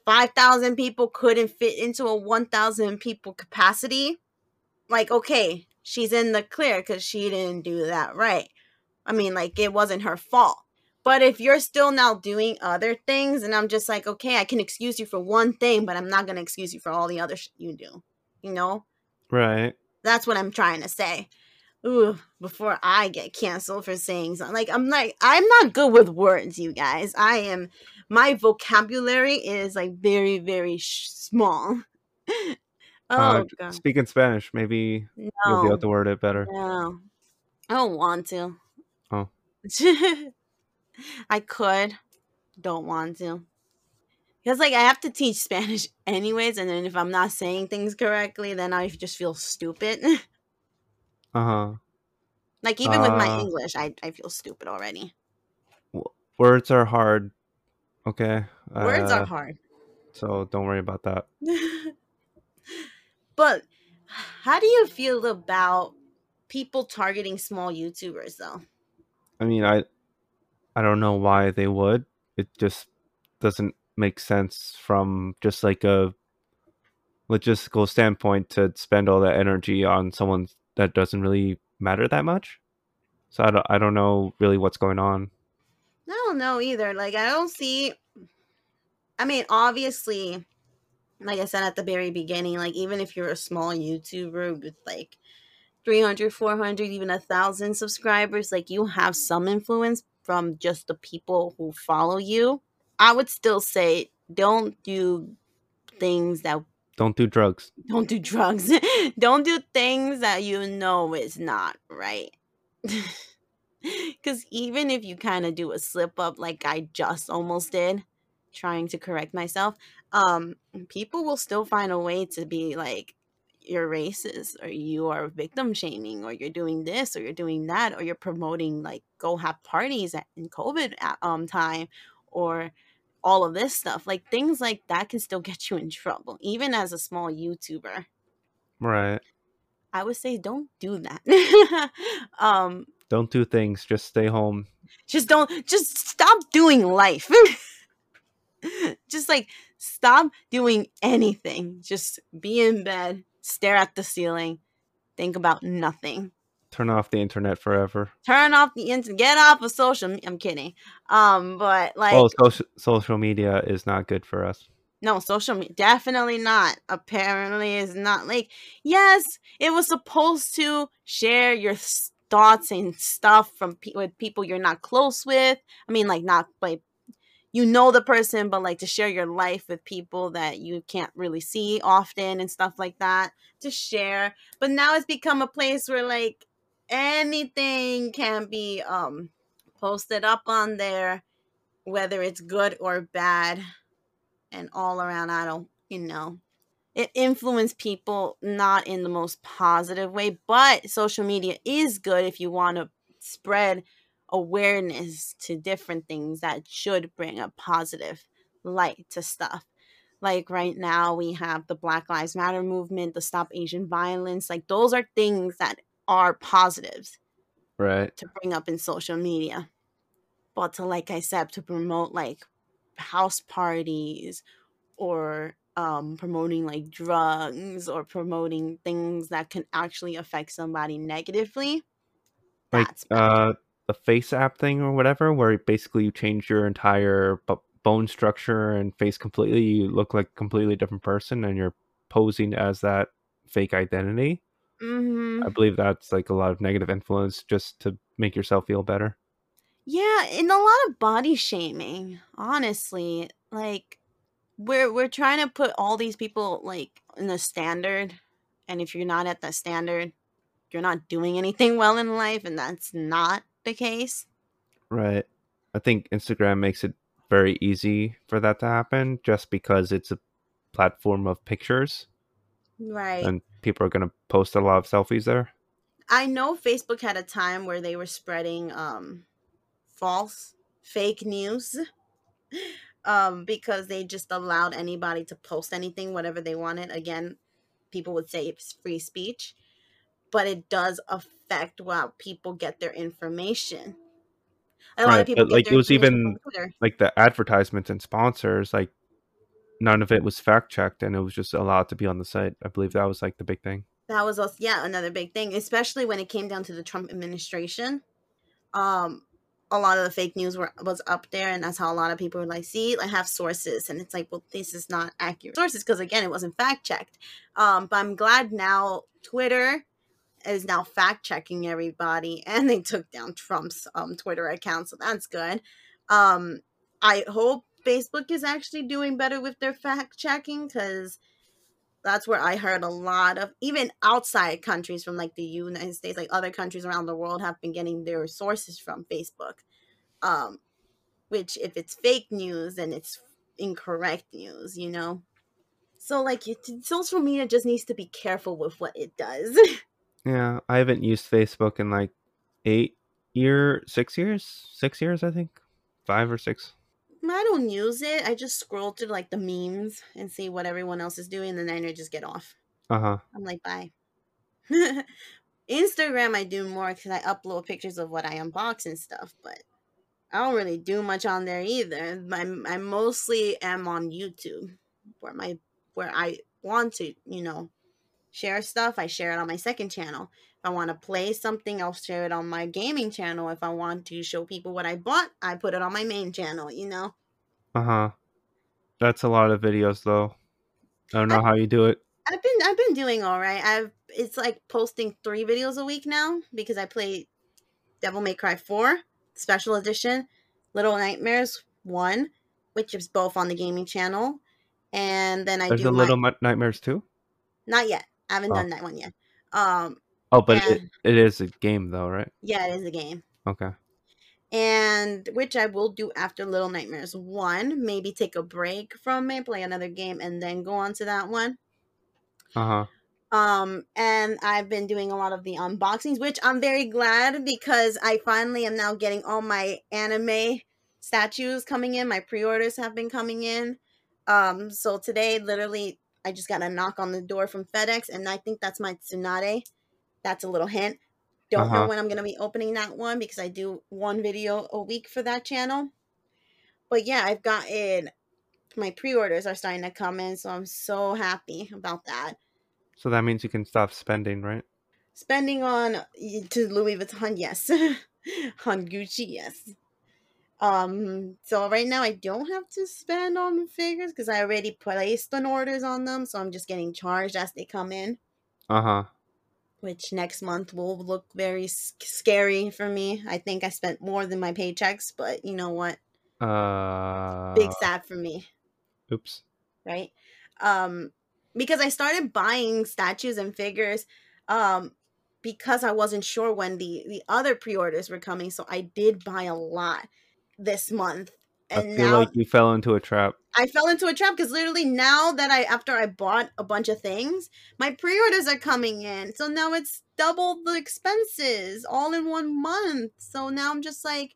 5,000 people couldn't fit into a 1,000 people capacity, like okay, she's in the clear because she didn't do that right. I mean, like it wasn't her fault. But if you're still now doing other things, and I'm just like, okay, I can excuse you for one thing, but I'm not gonna excuse you for all the other shit you do. You know? Right. That's what I'm trying to say ooh, before I get canceled for saying something. Like I'm like I'm not good with words, you guys. I am my vocabulary is like very very sh- small. oh uh, god. Speak in Spanish, maybe no. you'll be able to word it better. No. I don't want to. Oh. I could. Don't want to. Because like I have to teach Spanish anyways, and then if I'm not saying things correctly, then I just feel stupid. Uh-huh. Like even uh, with my uh English, I I feel stupid already. words are hard. Okay. Words uh, are hard. So don't worry about that. but how do you feel about people targeting small YouTubers though? I mean, I I don't know why they would. It just doesn't make sense from just like a logistical standpoint to spend all that energy on someone that doesn't really matter that much. So I don't I don't know really what's going on. I don't know either. Like I don't see I mean, obviously, like I said at the very beginning, like even if you're a small YouTuber with like 300, 400, even a thousand subscribers, like you have some influence from just the people who follow you. I would still say don't do things that don't do drugs. Don't do drugs. Don't do things that you know is not right. Because even if you kind of do a slip up, like I just almost did, trying to correct myself, um, people will still find a way to be like, you're racist or you are victim shaming or you're doing this or you're doing that or you're promoting like go have parties at, in covid um time or all of this stuff. Like things like that can still get you in trouble, even as a small YouTuber. Right. I would say don't do that. um don't do things, just stay home. Just don't just stop doing life. just like stop doing anything. Just be in bed, stare at the ceiling, think about nothing. Turn off the internet forever. Turn off the internet. Get off of social. I'm kidding. Um, but like, well, social social media is not good for us. No, social media definitely not. Apparently, is not like yes, it was supposed to share your thoughts and stuff from pe- with people you're not close with. I mean, like not like you know the person, but like to share your life with people that you can't really see often and stuff like that to share. But now it's become a place where like anything can be um posted up on there, whether it's good or bad, and all around. I don't, you know, it influenced people not in the most positive way, but social media is good if you want to spread awareness to different things that should bring a positive light to stuff. Like right now, we have the Black Lives Matter movement, the Stop Asian Violence. Like, those are things that are positives Right. to bring up in social media. But to, like I said, to promote like house parties or um, promoting like drugs or promoting things that can actually affect somebody negatively, Like that's uh the face app thing or whatever where basically you change your entire b- bone structure and face completely you look like a completely different person and you're posing as that fake identity. hmm I believe that's like a lot of negative influence just to make yourself feel better. Yeah, and a lot of body shaming, honestly. Like we're we're trying to put all these people like in a standard, and if you're not at that standard, you're not doing anything well in life, and that's not the case. Right. I think Instagram makes it very easy for that to happen just because it's a platform of pictures Right. and people are going to post a lot of selfies there. I know Facebook had a time where they were spreading um false fake news um because they just allowed anybody to post anything whatever they wanted. Again, people would say it's free speech, but it does affect how people get their information. A lot Right, of people like it was even like the advertisements and sponsors like none of it was fact checked and it was just allowed to be on the site. I believe that was like the big thing. That was also yeah another big thing, especially when it came down to the Trump administration. Um, a lot of the fake news were was up there, and that's how a lot of people were like, "See, I have sources," and it's like, well, this is not accurate sources because again, it wasn't fact checked. Um, but I'm glad now Twitter is now fact checking everybody, and they took down Trump's um Twitter account, so that's good. Um, I hope Facebook is actually doing better with their fact checking because that's where I heard a lot of even outside countries from like the United States, like other countries around the world have been getting their sources from Facebook. Um, which if it's fake news, then it's incorrect news, you know. So like it, social media just needs to be careful with what it does. Yeah, I haven't used Facebook in like 8 year 6 years? 6 years I think. 5 or 6. I don't use it. I just scroll through like the memes and see what everyone else is doing, and then I just get off. Uh-huh. I'm like, bye. Instagram, I do more because I upload pictures of what I unbox and stuff, but I don't really do much on there either. I, I mostly am on YouTube, where my where I want to, you know, share stuff. I share it on my second channel. I want to play something, I'll share it on my gaming channel. If I want to show people what I bought, I put it on my main channel. You know. Uh-huh. That's a lot of videos though. I don't know how you do it. I've been I've been doing all right. I've it's like posting three videos a week now because I play Devil May Cry Four Special Edition, Little Nightmares One, which is both on the gaming channel, and then I There's do a Little Nightmares too? not yet. I haven't Oh. done that one yet. Um, Oh, but it, it is a game though, right? yeah, it is a game, Okay. and which I will do after Little Nightmares One. Maybe take a break from it, play another game, and then go on to that one. Uh-huh. Um, and I've been doing a lot of the unboxings, which I'm very glad because I finally am now getting all my anime statues coming in. My pre-orders have been coming in. Um, so today, literally, I just got a knock on the door from FedEx, and I think that's my Tsunade. That's a little hint. Don't know Uh-huh. when I'm gonna be opening that one because I do one video a week for that channel. But yeah, I've gotten my pre-orders are starting to come in, so I'm so happy about that. So that means you can stop spending, right? Spending on to Louis Vuitton, yes. on Gucci, yes. Um, so right now I don't have to spend on figures because I already placed an orders on them, so I'm just getting charged as they come in, Uh-huh. Which next month will look very scary for me. I think I spent more than my paychecks, but you know what? Uh, Big sad for me, Oops. right? Um, because I started buying statues and figures, um, because I wasn't sure when the the other pre-orders were coming, so I did buy a lot this month. I And feel now like you fell into a trap. I fell into a trap because literally now that I after I bought a bunch of things, my pre-orders are coming in. So now it's double the expenses all in one month. So now I'm just like,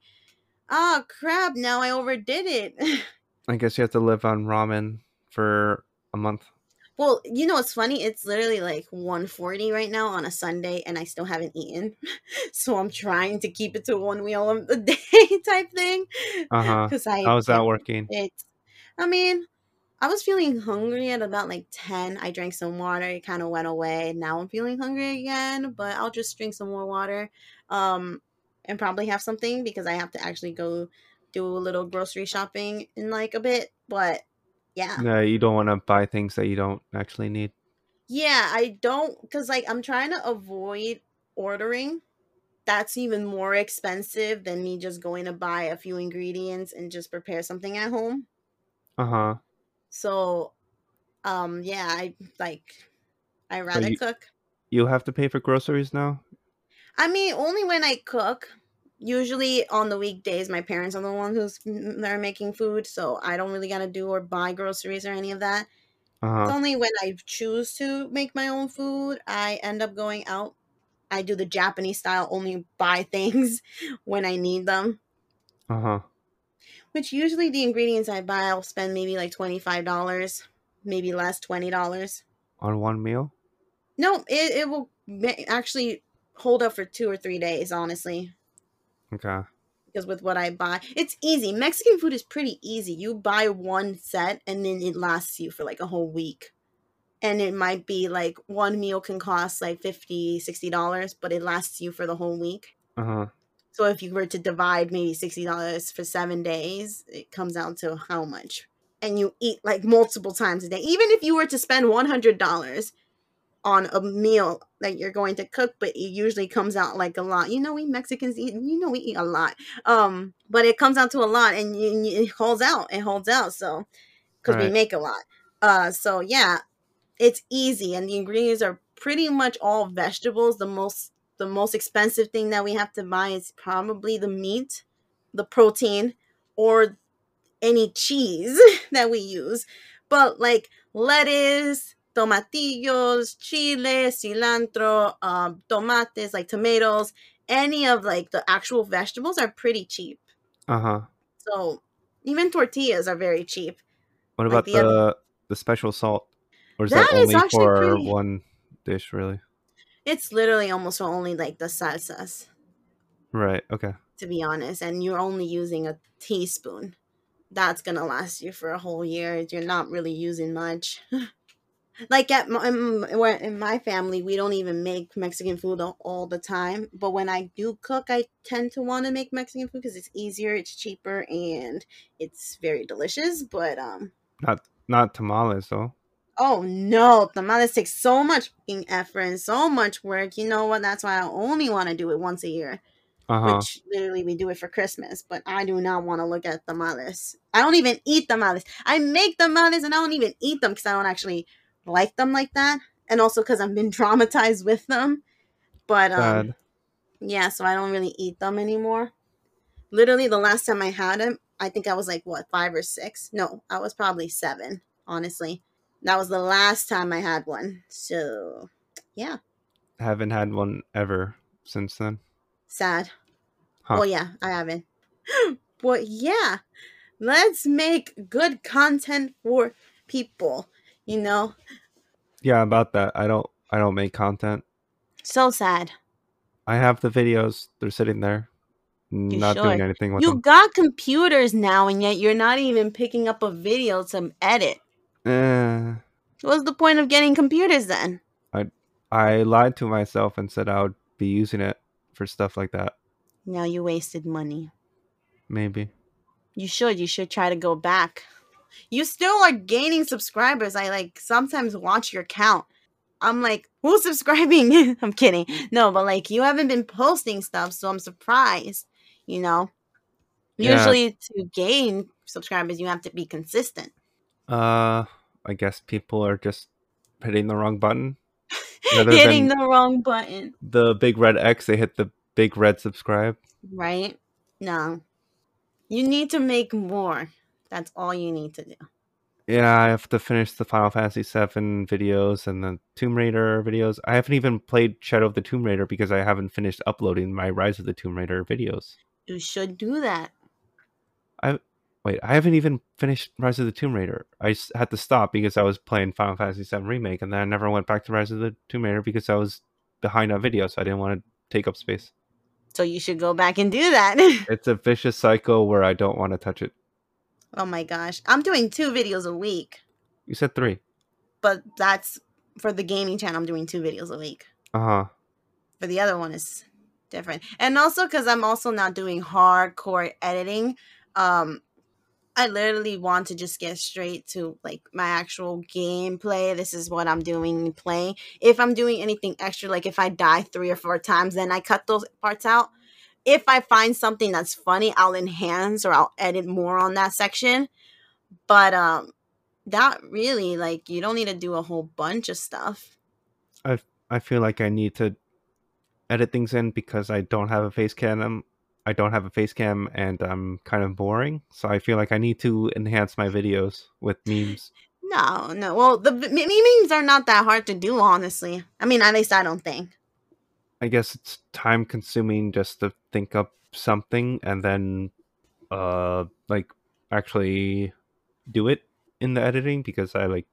oh crap, now I overdid it. I guess you have to live on ramen for a month. Well, you know what's funny? It's literally like 140 right now on a Sunday and I still haven't eaten. so I'm trying to keep it to one meal a day type thing. Uh huh. Because I How's that working? It's, I mean, I was feeling hungry at about like 10. I drank some water. It kind of went away. Now I'm feeling hungry again, but I'll just drink some more water um, and probably have something because I have to actually go do a little grocery shopping in like a bit. But yeah. No, you don't want to buy things that you don't actually need. Yeah, I don't, because like I'm trying to avoid ordering. That's even more expensive than me just going to buy a few ingredients and just prepare something at home. Uh huh. So, um, yeah, I like. I rather you- cook. You have to pay for groceries now. I mean, only when I cook. Usually on the weekdays, my parents are the ones who's they're making food, so I don't really gotta do or buy groceries or any of that. Uh It's only when I choose to make my own food, I end up going out. I do the Japanese style, only buy things when I need them. Uh huh. Which usually the ingredients I buy, I'll spend maybe like twenty five dollars, maybe less, twenty dollars. On one meal. No, it, it will actually hold up for two or three days, honestly. Okay. Because with what I buy, it's easy. Mexican food is pretty easy. You buy one set and then it lasts you for like a whole week. And it might be like one meal can cost like 50 $60, but it lasts you for the whole week. Uh huh. So if you were to divide maybe $60 for seven days, it comes out to how much? And you eat like multiple times a day. Even if you were to spend $100 on a meal that you're going to cook, but it usually comes out like a lot. You know, we Mexicans eat, you know, we eat a lot. Um, but it comes out to a lot and it holds out. It holds out. So, because we make a lot. Uh, so yeah, it's easy and the ingredients are pretty much all vegetables. The most the most expensive thing that we have to buy is probably the meat, the protein, or any cheese that we use. But like lettuce, tomatillos, chile, cilantro, um, tomates, like tomatoes, any of like the actual vegetables are pretty cheap. Uh huh. So even tortillas are very cheap. What Like about the the other- the special salt? Or is That that, is only actually for pretty- one dish? Really? It's literally almost only like the salsas, Right. Okay. to be honest, and you're only using a teaspoon. That's gonna last you for a whole year. You're not really using much. like at my, in, where- in my family, we don't even make Mexican food all, all the time. But when I do cook, I tend to want to make Mexican food because it's easier, it's cheaper, and it's very delicious. But um, Not not tamales though. Oh no, tamales take so much fucking effort and so much work. You know what? That's why I only want to do it once a year, Uh huh. which literally we do it for Christmas. But I do not want to look at tamales. I don't even eat tamales. I make tamales and I don't even eat them because I don't actually like them like that, and also because I've been traumatized with them. But um, Sad. yeah, so I don't really eat them anymore. Literally, the last time I had them, I think I was like what five or six. No, I was probably seven. Honestly, that was the last time I had one. So, yeah, Haven't had one ever since then. sad. Huh. Well, yeah, I haven't. but yeah, let's make good content for people. You know, Yeah, about that. I don't. I don't make content. so sad. I have the videos. They're sitting there, not doing anything with You them. got computers now, and yet you're not even picking up a video to edit. Eh, What's the point of getting computers then? I I lied to myself and said I would be using it for stuff like that. Now you wasted money. Maybe. You should. You should try to go back. You still are gaining subscribers. I like sometimes watch your count. I'm like, who's subscribing? I'm kidding. No, but like you haven't been posting stuff, so I'm surprised. You know, Yeah. Usually, to gain subscribers, you have to be consistent. Uh, I guess people are just hitting the wrong button. Hitting the wrong button, the big red X, they hit the big red subscribe. right? No, you need to make more. That's all you need to do. Yeah, I have to finish the Final Fantasy VII videos and the Tomb Raider videos. I haven't even played Shadow of the Tomb Raider because I haven't finished uploading my Rise of the Tomb Raider videos. You should do that. I wait, I haven't even finished Rise of the Tomb Raider. I had to stop because I was playing Final Fantasy VII Remake, and then I never went back to Rise of the Tomb Raider because I was behind on video, so I didn't want to take up space. So you should go back and do that. It's a vicious cycle where I don't want to touch it. Oh my gosh, I'm doing two videos a week, You said three. but that's for the gaming channel. I'm doing two videos a week. Uh huh. But the other one is different, and also because I'm also not doing hardcore editing. Um, I literally want to just get straight to like my actual gameplay. This is what I'm doing playing. If I'm doing anything extra, like if I die three or four times, then I cut those parts out. If I find something that's funny, I'll enhance or I'll edit more on that section. But um that really like you don't need to do a whole bunch of stuff. I I feel like I need to edit things in because I don't have a face cam. I don't have a face cam, and I'm kind of boring. So I feel like I need to enhance my videos with memes. No, no. Well, the memes are not that hard to do, honestly. I mean, at least I don't think. I guess it's time consuming just to think up something and then uh like actually do it in the editing because I like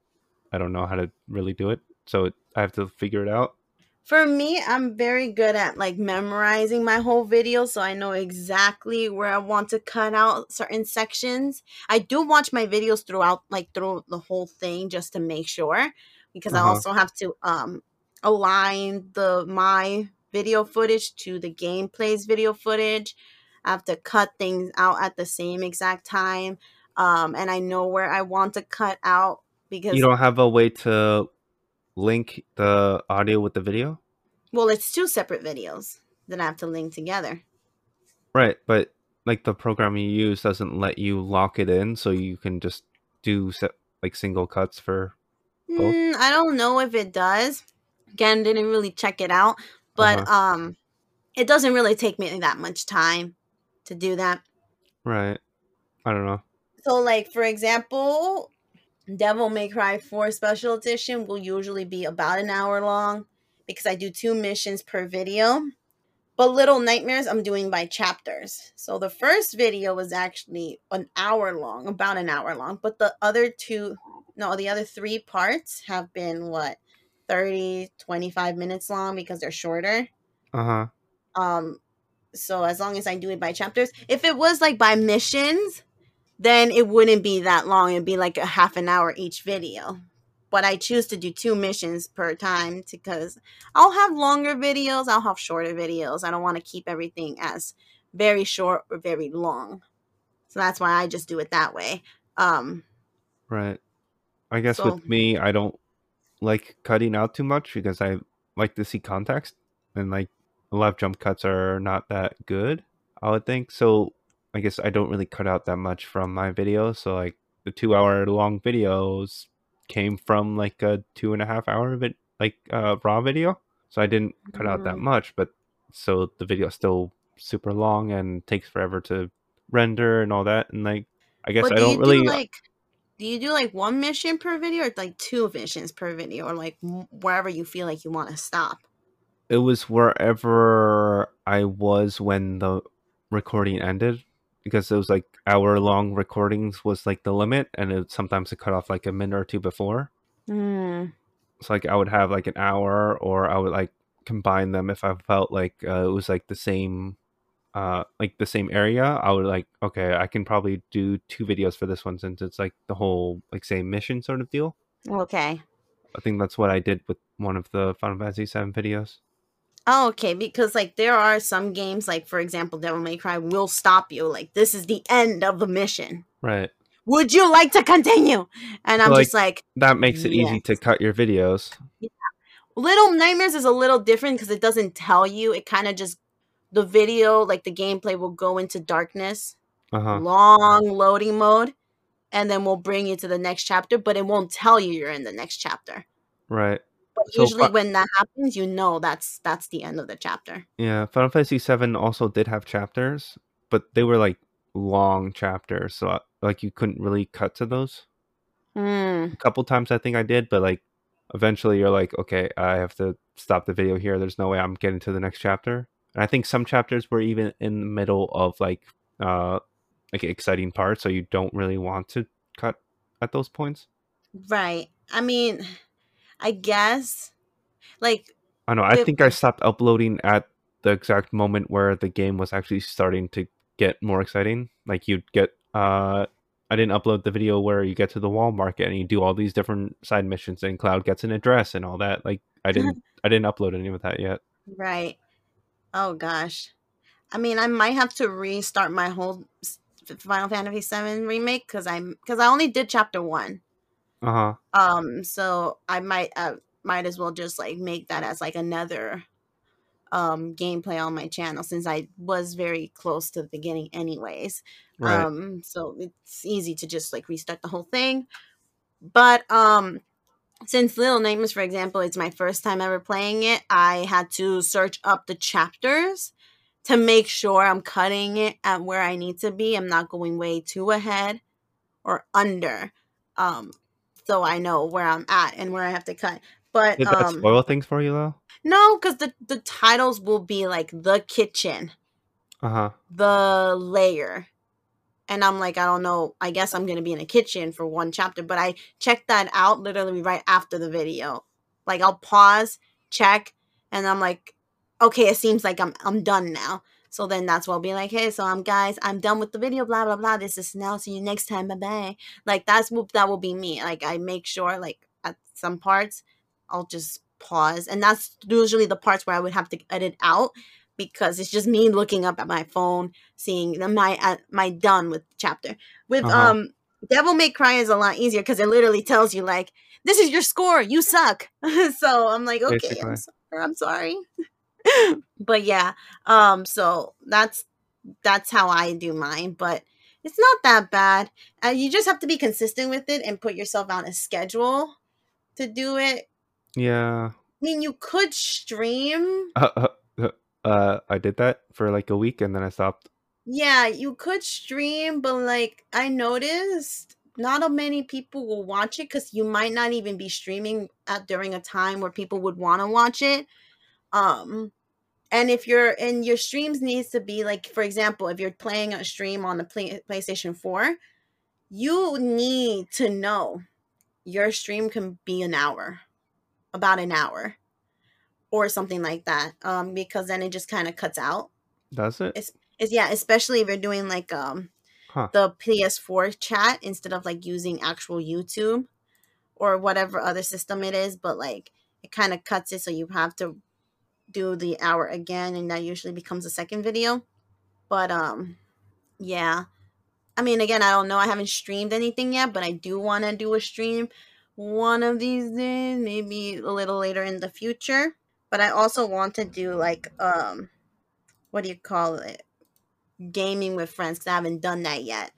I don't know how to really do it. So it, I have to figure it out. For me, I'm very good at like memorizing my whole video, so I know exactly where I want to cut out certain sections. I do watch my videos throughout, like through the whole thing, just to make sure, because I Uh-huh. also have to um align the my video footage to the gameplay's video footage. I have to cut things out at the same exact time, um, and I know where I want to cut out because You don't have a way to link the audio with the video? well, it's two separate videos that I have to link together. Right, but like the program you use doesn't let you lock it in so you can just do se- like single cuts for Both? Mm, I don't know if it does. Again, didn't really check it out, but Uh-huh. um, it doesn't really take me that much time to do that. right. I don't know. So, like for example, Devil May Cry 4 Special Edition will usually be about an hour long because I do two missions per video. But Little Nightmares, I'm doing by chapters. So the first video was actually an hour long, about an hour long. But the other two, no, the other three parts have been what, 30, 25 minutes long because they're shorter. Uh-huh. Um, so as long as I do it by chapters, if it was like by missions, then it wouldn't be that long. It'd be like a half an hour each video. But I choose to do two missions per time because I'll have longer videos, I'll have shorter videos. I don't want to keep everything as very short or very long. So that's why I just do it that way. Um, Right. I guess So- with me, I don't like cutting out too much because I like to see context, and like a lot of jump cuts are not that good. I would think so. I guess I don't really cut out that much from my videos. So like the two hour long videos came from like a two and a half hour vid- like uh, raw video. So I didn't cut out that Mm. much, but so the video is still super long and takes forever to render and all that. And like I guess I do don't you really do like do you do like one mission per video or like two missions per video or like wherever you feel like you want to stop? it was wherever I was when the recording ended because it was like hour long recordings was like the limit and it sometimes it cut off like a minute or two before. Hmm. So like I would have like an hour or I would like combine them if I felt like uh, it was like the same uh like the same area I would like okay I can probably do two videos for this one since it's like the whole like same mission sort of deal. Okay. I think that's what I did with one of the Final Fantasy 7 videos. Oh, okay. Because like there are some games, like for example, Devil May Cry will stop you. Like this is the end of the mission. Right. Would you like to continue? And I'm Like- just like, That makes it easy to cut your videos. Little Nightmares is a little different because it doesn't tell you. It kind of just the video, like the gameplay, will go into darkness. Uh-huh. long loading mode, and then we'll bring you to the next chapter, but it won't tell you you're in the next chapter. Right. But So, usually, fi- when that happens, you know that's that's the end of the chapter. Yeah, Final Fantasy VII also did have chapters, but they were like long chapters, so uh, like you couldn't really cut to those. Hmm. A couple times I think I did, but like eventually you're like, okay, I have to stop the video here. There's no way I'm getting to the next chapter. And I think some chapters were even in the middle of like uh like exciting parts, so you don't really want to cut at those points. Right. I mean, I guess like I know. I If- think I stopped uploading at the exact moment where the game was actually starting to get more exciting. Like you'd get uh I didn't upload the video where you get to the wall market and you do all these different side missions and Cloud gets an address and all that. Like I didn't I didn't upload any of that yet. right. Oh gosh. I mean, I might have to restart my whole s- Final Fantasy VII remake because I'm because I only did chapter one. Uh-huh. Um, so I might uh, might as well just like make that as like another um gameplay on my channel since I was very close to the beginning anyways. Right. Um, so it's easy to just like restart the whole thing. But um since Little Nightmares, for example, it's my first time ever playing it, I had to search up the chapters to make sure I'm cutting it at where I need to be. I'm not going way too ahead or under. Um, so I know where I'm at and where I have to cut. But Did that um, spoil things for you though? no, because the, the titles will be like the kitchen, Uh-huh. the lair. And I'm like, I don't know. I guess I'm gonna be in a kitchen for one chapter, but I checked that out literally right after the video. Like I'll pause, check, and I'm like, okay, it seems like I'm I'm done now. So then that's why I'll be like, hey, so I'm guys, I'm done with the video, blah blah blah. This is now. See you next time. Bye bye. Like that's what that will be me. Like I make sure like at some parts I'll just pause. And that's usually the parts where I would have to edit out because it's just me looking up at my phone, seeing am I at my done with chapter. With Uh-huh. um Devil May Cry is a lot easier because it literally tells you like this is your score, you suck. so I'm like, okay, Basically. I'm sorry. I'm sorry. but yeah, um, so that's that's how I do mine, but it's not that bad. Uh, you just have to be consistent with it and put yourself on a schedule to do it. Yeah. I mean, you could stream. Uh, uh, uh, I did that for like a week and then I stopped. Yeah, you could stream, but like I noticed not many people will watch it because you might not even be streaming at during a time where people would want to watch it. Um and if you're and your streams needs to be like for example, if you're playing a stream on the play, PlayStation 4, you need to know your stream can be an hour. About an hour or something like that. Um because then it just kind of cuts out Does it? It's- is yeah, especially if you're doing like um Huh. the PS4 chat instead of like using actual YouTube or whatever other system it is, but like it kind of cuts it so you have to do the hour again and that usually becomes a second video. But um yeah. I mean again, I don't know. I haven't streamed anything yet, but I do want to do a stream one of these days, maybe a little later in the future. But I also want to do like um what do you call it? Gaming with friends 'cause I haven't done that yet.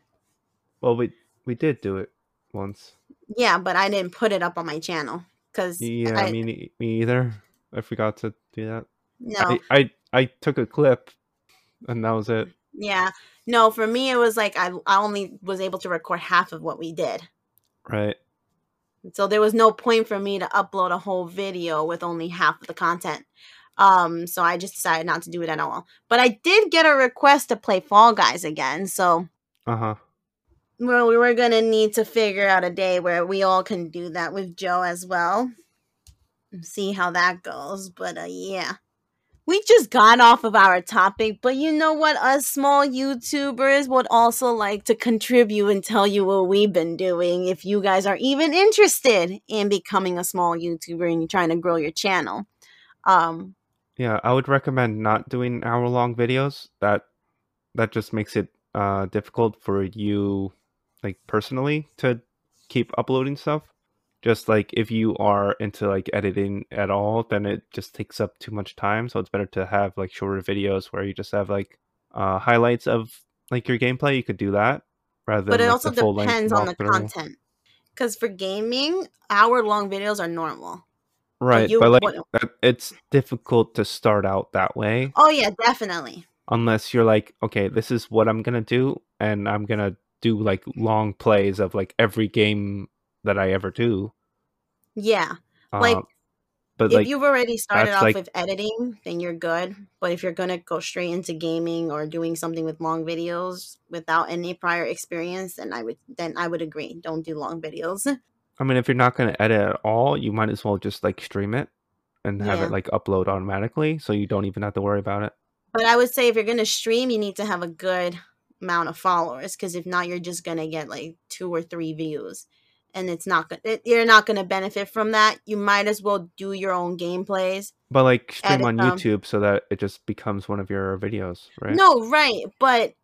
Well, we we did do it once. Yeah, but I didn't put it up on my channel because Yeah, I, me me either. I forgot to do that. no, I, I I took a clip, and that was it. yeah, no. For me, it was like I I only was able to record half of what we did, Right. So there was no point for me to upload a whole video with only half of the content. Um, so I just decided not to do it at all. But I did get a request to play Fall Guys again, so Uh huh. well, we were gonna need to figure out a day where we all can do that with Joe as well. See how that goes. But uh yeah. We just got off of our topic, but you know what? Us small YouTubers would also like to contribute and tell you what we've been doing if you guys are even interested in becoming a small YouTuber and you're trying to grow your channel. Um Yeah, I would recommend not doing hour long videos. That that just makes it uh difficult for you like personally to keep uploading stuff. Just like if you are into like editing at all, then it just takes up too much time. So it's better to have like shorter videos where you just have like uh highlights of like your gameplay, you could do that rather than but it like, also depends on the content. Because for gaming, hour long videos are normal. Right, you but like wouldn't- it's difficult to start out that way Oh yeah, definitely. unless you're like, okay, this is what I'm gonna do, and I'm gonna do like long plays of like every game that I ever do. Yeah. Like, Um, but if like you've already started off like- with editing, then you're good. But if you're gonna go straight into gaming or doing something with long videos without any prior experience, then I would then I would agree. Don't do long videos. I mean, if you're not gonna edit at all, you might as well just like stream it and have Yeah. it like upload automatically, so you don't even have to worry about it. But I would say if you're gonna stream, you need to have a good amount of followers because if not, you're just gonna get like two or three views, and it's not gonna you're not gonna benefit from that. You might as well do your own gameplays. But like stream on them. YouTube so that it just becomes one of your videos, right? No, right. But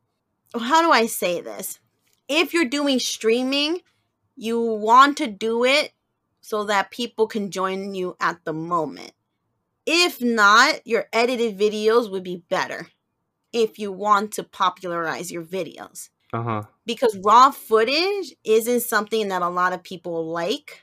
how do I say this? If you're doing streaming, you want to do it so that people can join you at the moment. If not, your edited videos would be better if you want to popularize your videos. Uh huh. Because raw footage isn't something that a lot of people like.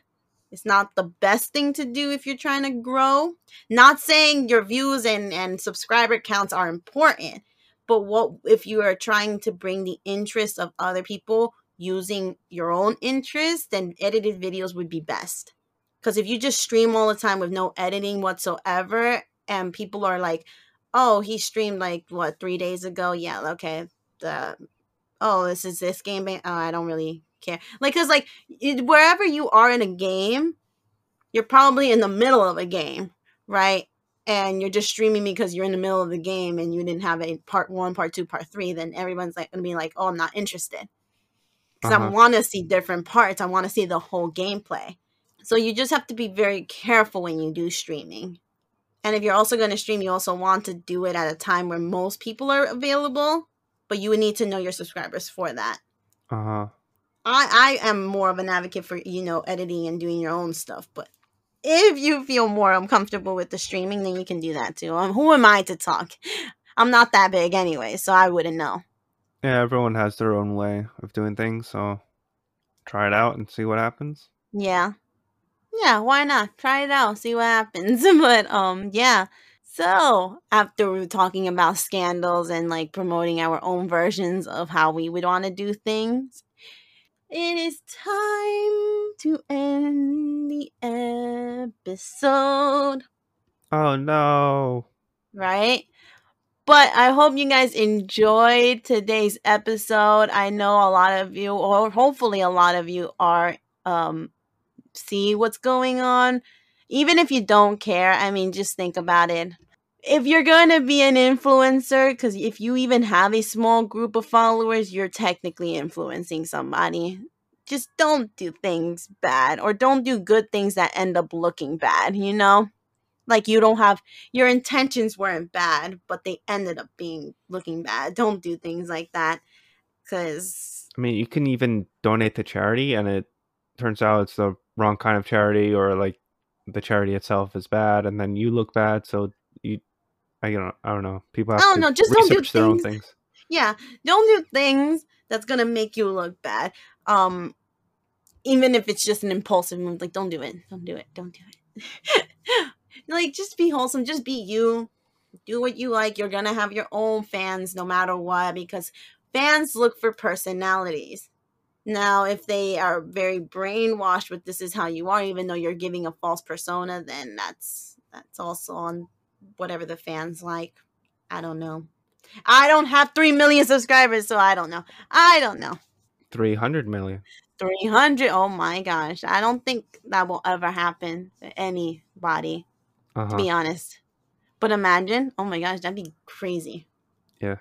It's not the best thing to do if you're trying to grow. Not saying your views and, and subscriber counts are important, but what if you are trying to bring the interest of other people using your own interest, then edited videos would be best. Because if you just stream all the time with no editing whatsoever, and people are like, oh, he streamed like what, three days ago? Yeah, okay. The oh, this is this game. ban- Oh, I don't really care. Like, cause like it, wherever you are in a game, you're probably in the middle of a game, right? And you're just streaming because you're in the middle of the game and you didn't have a part one, part two, part three. Then everyone's like gonna be like, oh, I'm not interested. Because I Uh-huh. want to see different parts. I want to see the whole gameplay. So you just have to be very careful when you do streaming. And if you're also going to stream, you also want to do it at a time where most people are available, but you would need to know your subscribers for that. Uh huh. I, I am more of an advocate for, you know, editing and doing your own stuff, but if you feel more uncomfortable with the streaming, then you can do that too. Um, who am I to talk? I'm not that big anyway, so I wouldn't know. Yeah, everyone has their own way of doing things, so try it out and see what happens. Yeah. Yeah, why not? Try it out, see what happens. but um yeah. So, after talking about scandals and like promoting our own versions of how we would want to do things, it is time to end the episode, Oh no. right? But I hope you guys enjoyed today's episode. I know a lot of you, or hopefully a lot of you, are um see what's going on. Even if you don't care, I mean, just think about it. If you're going to be an influencer, because if you even have a small group of followers, you're technically influencing somebody. Just don't do things bad or don't do good things that end up looking bad, you know? Like you don't have your intentions weren't bad, but they ended up being looking bad. Don't do things like that because I mean, you can even donate to charity, and it turns out it's the wrong kind of charity, or like the charity itself is bad, and then you look bad. So you, I don't, I don't know. People have I don't know, just don't do research their own things- things. yeah don't do things that's gonna make you look bad um even if it's just an impulsive move like don't do it don't do it don't do it like just be wholesome just be you do what you like you're gonna have your own fans no matter what because fans look for personalities now if they are very brainwashed with this is how you are even though you're giving a false persona then that's that's also on whatever the fans like i don't know I don't have 3 million subscribers, so I don't know. I don't know. Three hundred million. 300. Oh my gosh. I don't think that will ever happen to anybody, Uh to be honest. But imagine. Oh my gosh, that'd be crazy. Yeah.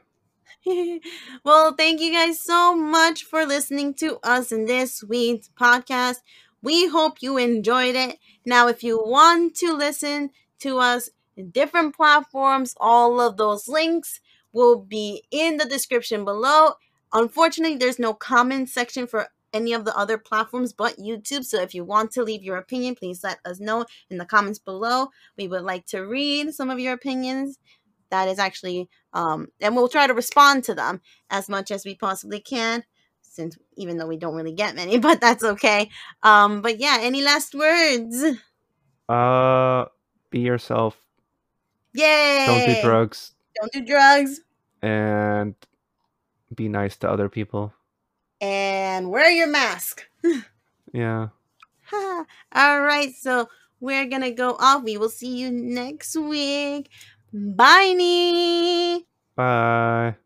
well, thank you guys so much for listening to us in this week's podcast. We hope you enjoyed it. Now, if you want to listen to us in different platforms, all of those links will be in the description below. Unfortunately, there's no comment section for any of the other platforms but YouTube. So if you want to leave your opinion, please let us know in the comments below. We would like to read some of your opinions. That is actually um and we'll try to respond to them as much as we possibly can since even though we don't really get many but that's okay. Um but yeah any last words? Uh, be yourself. yay Don't do drugs, don't do drugs. And be nice to other people. and wear your mask. Yeah. all right so we're gonna go off. We will see you next week bye. Bye.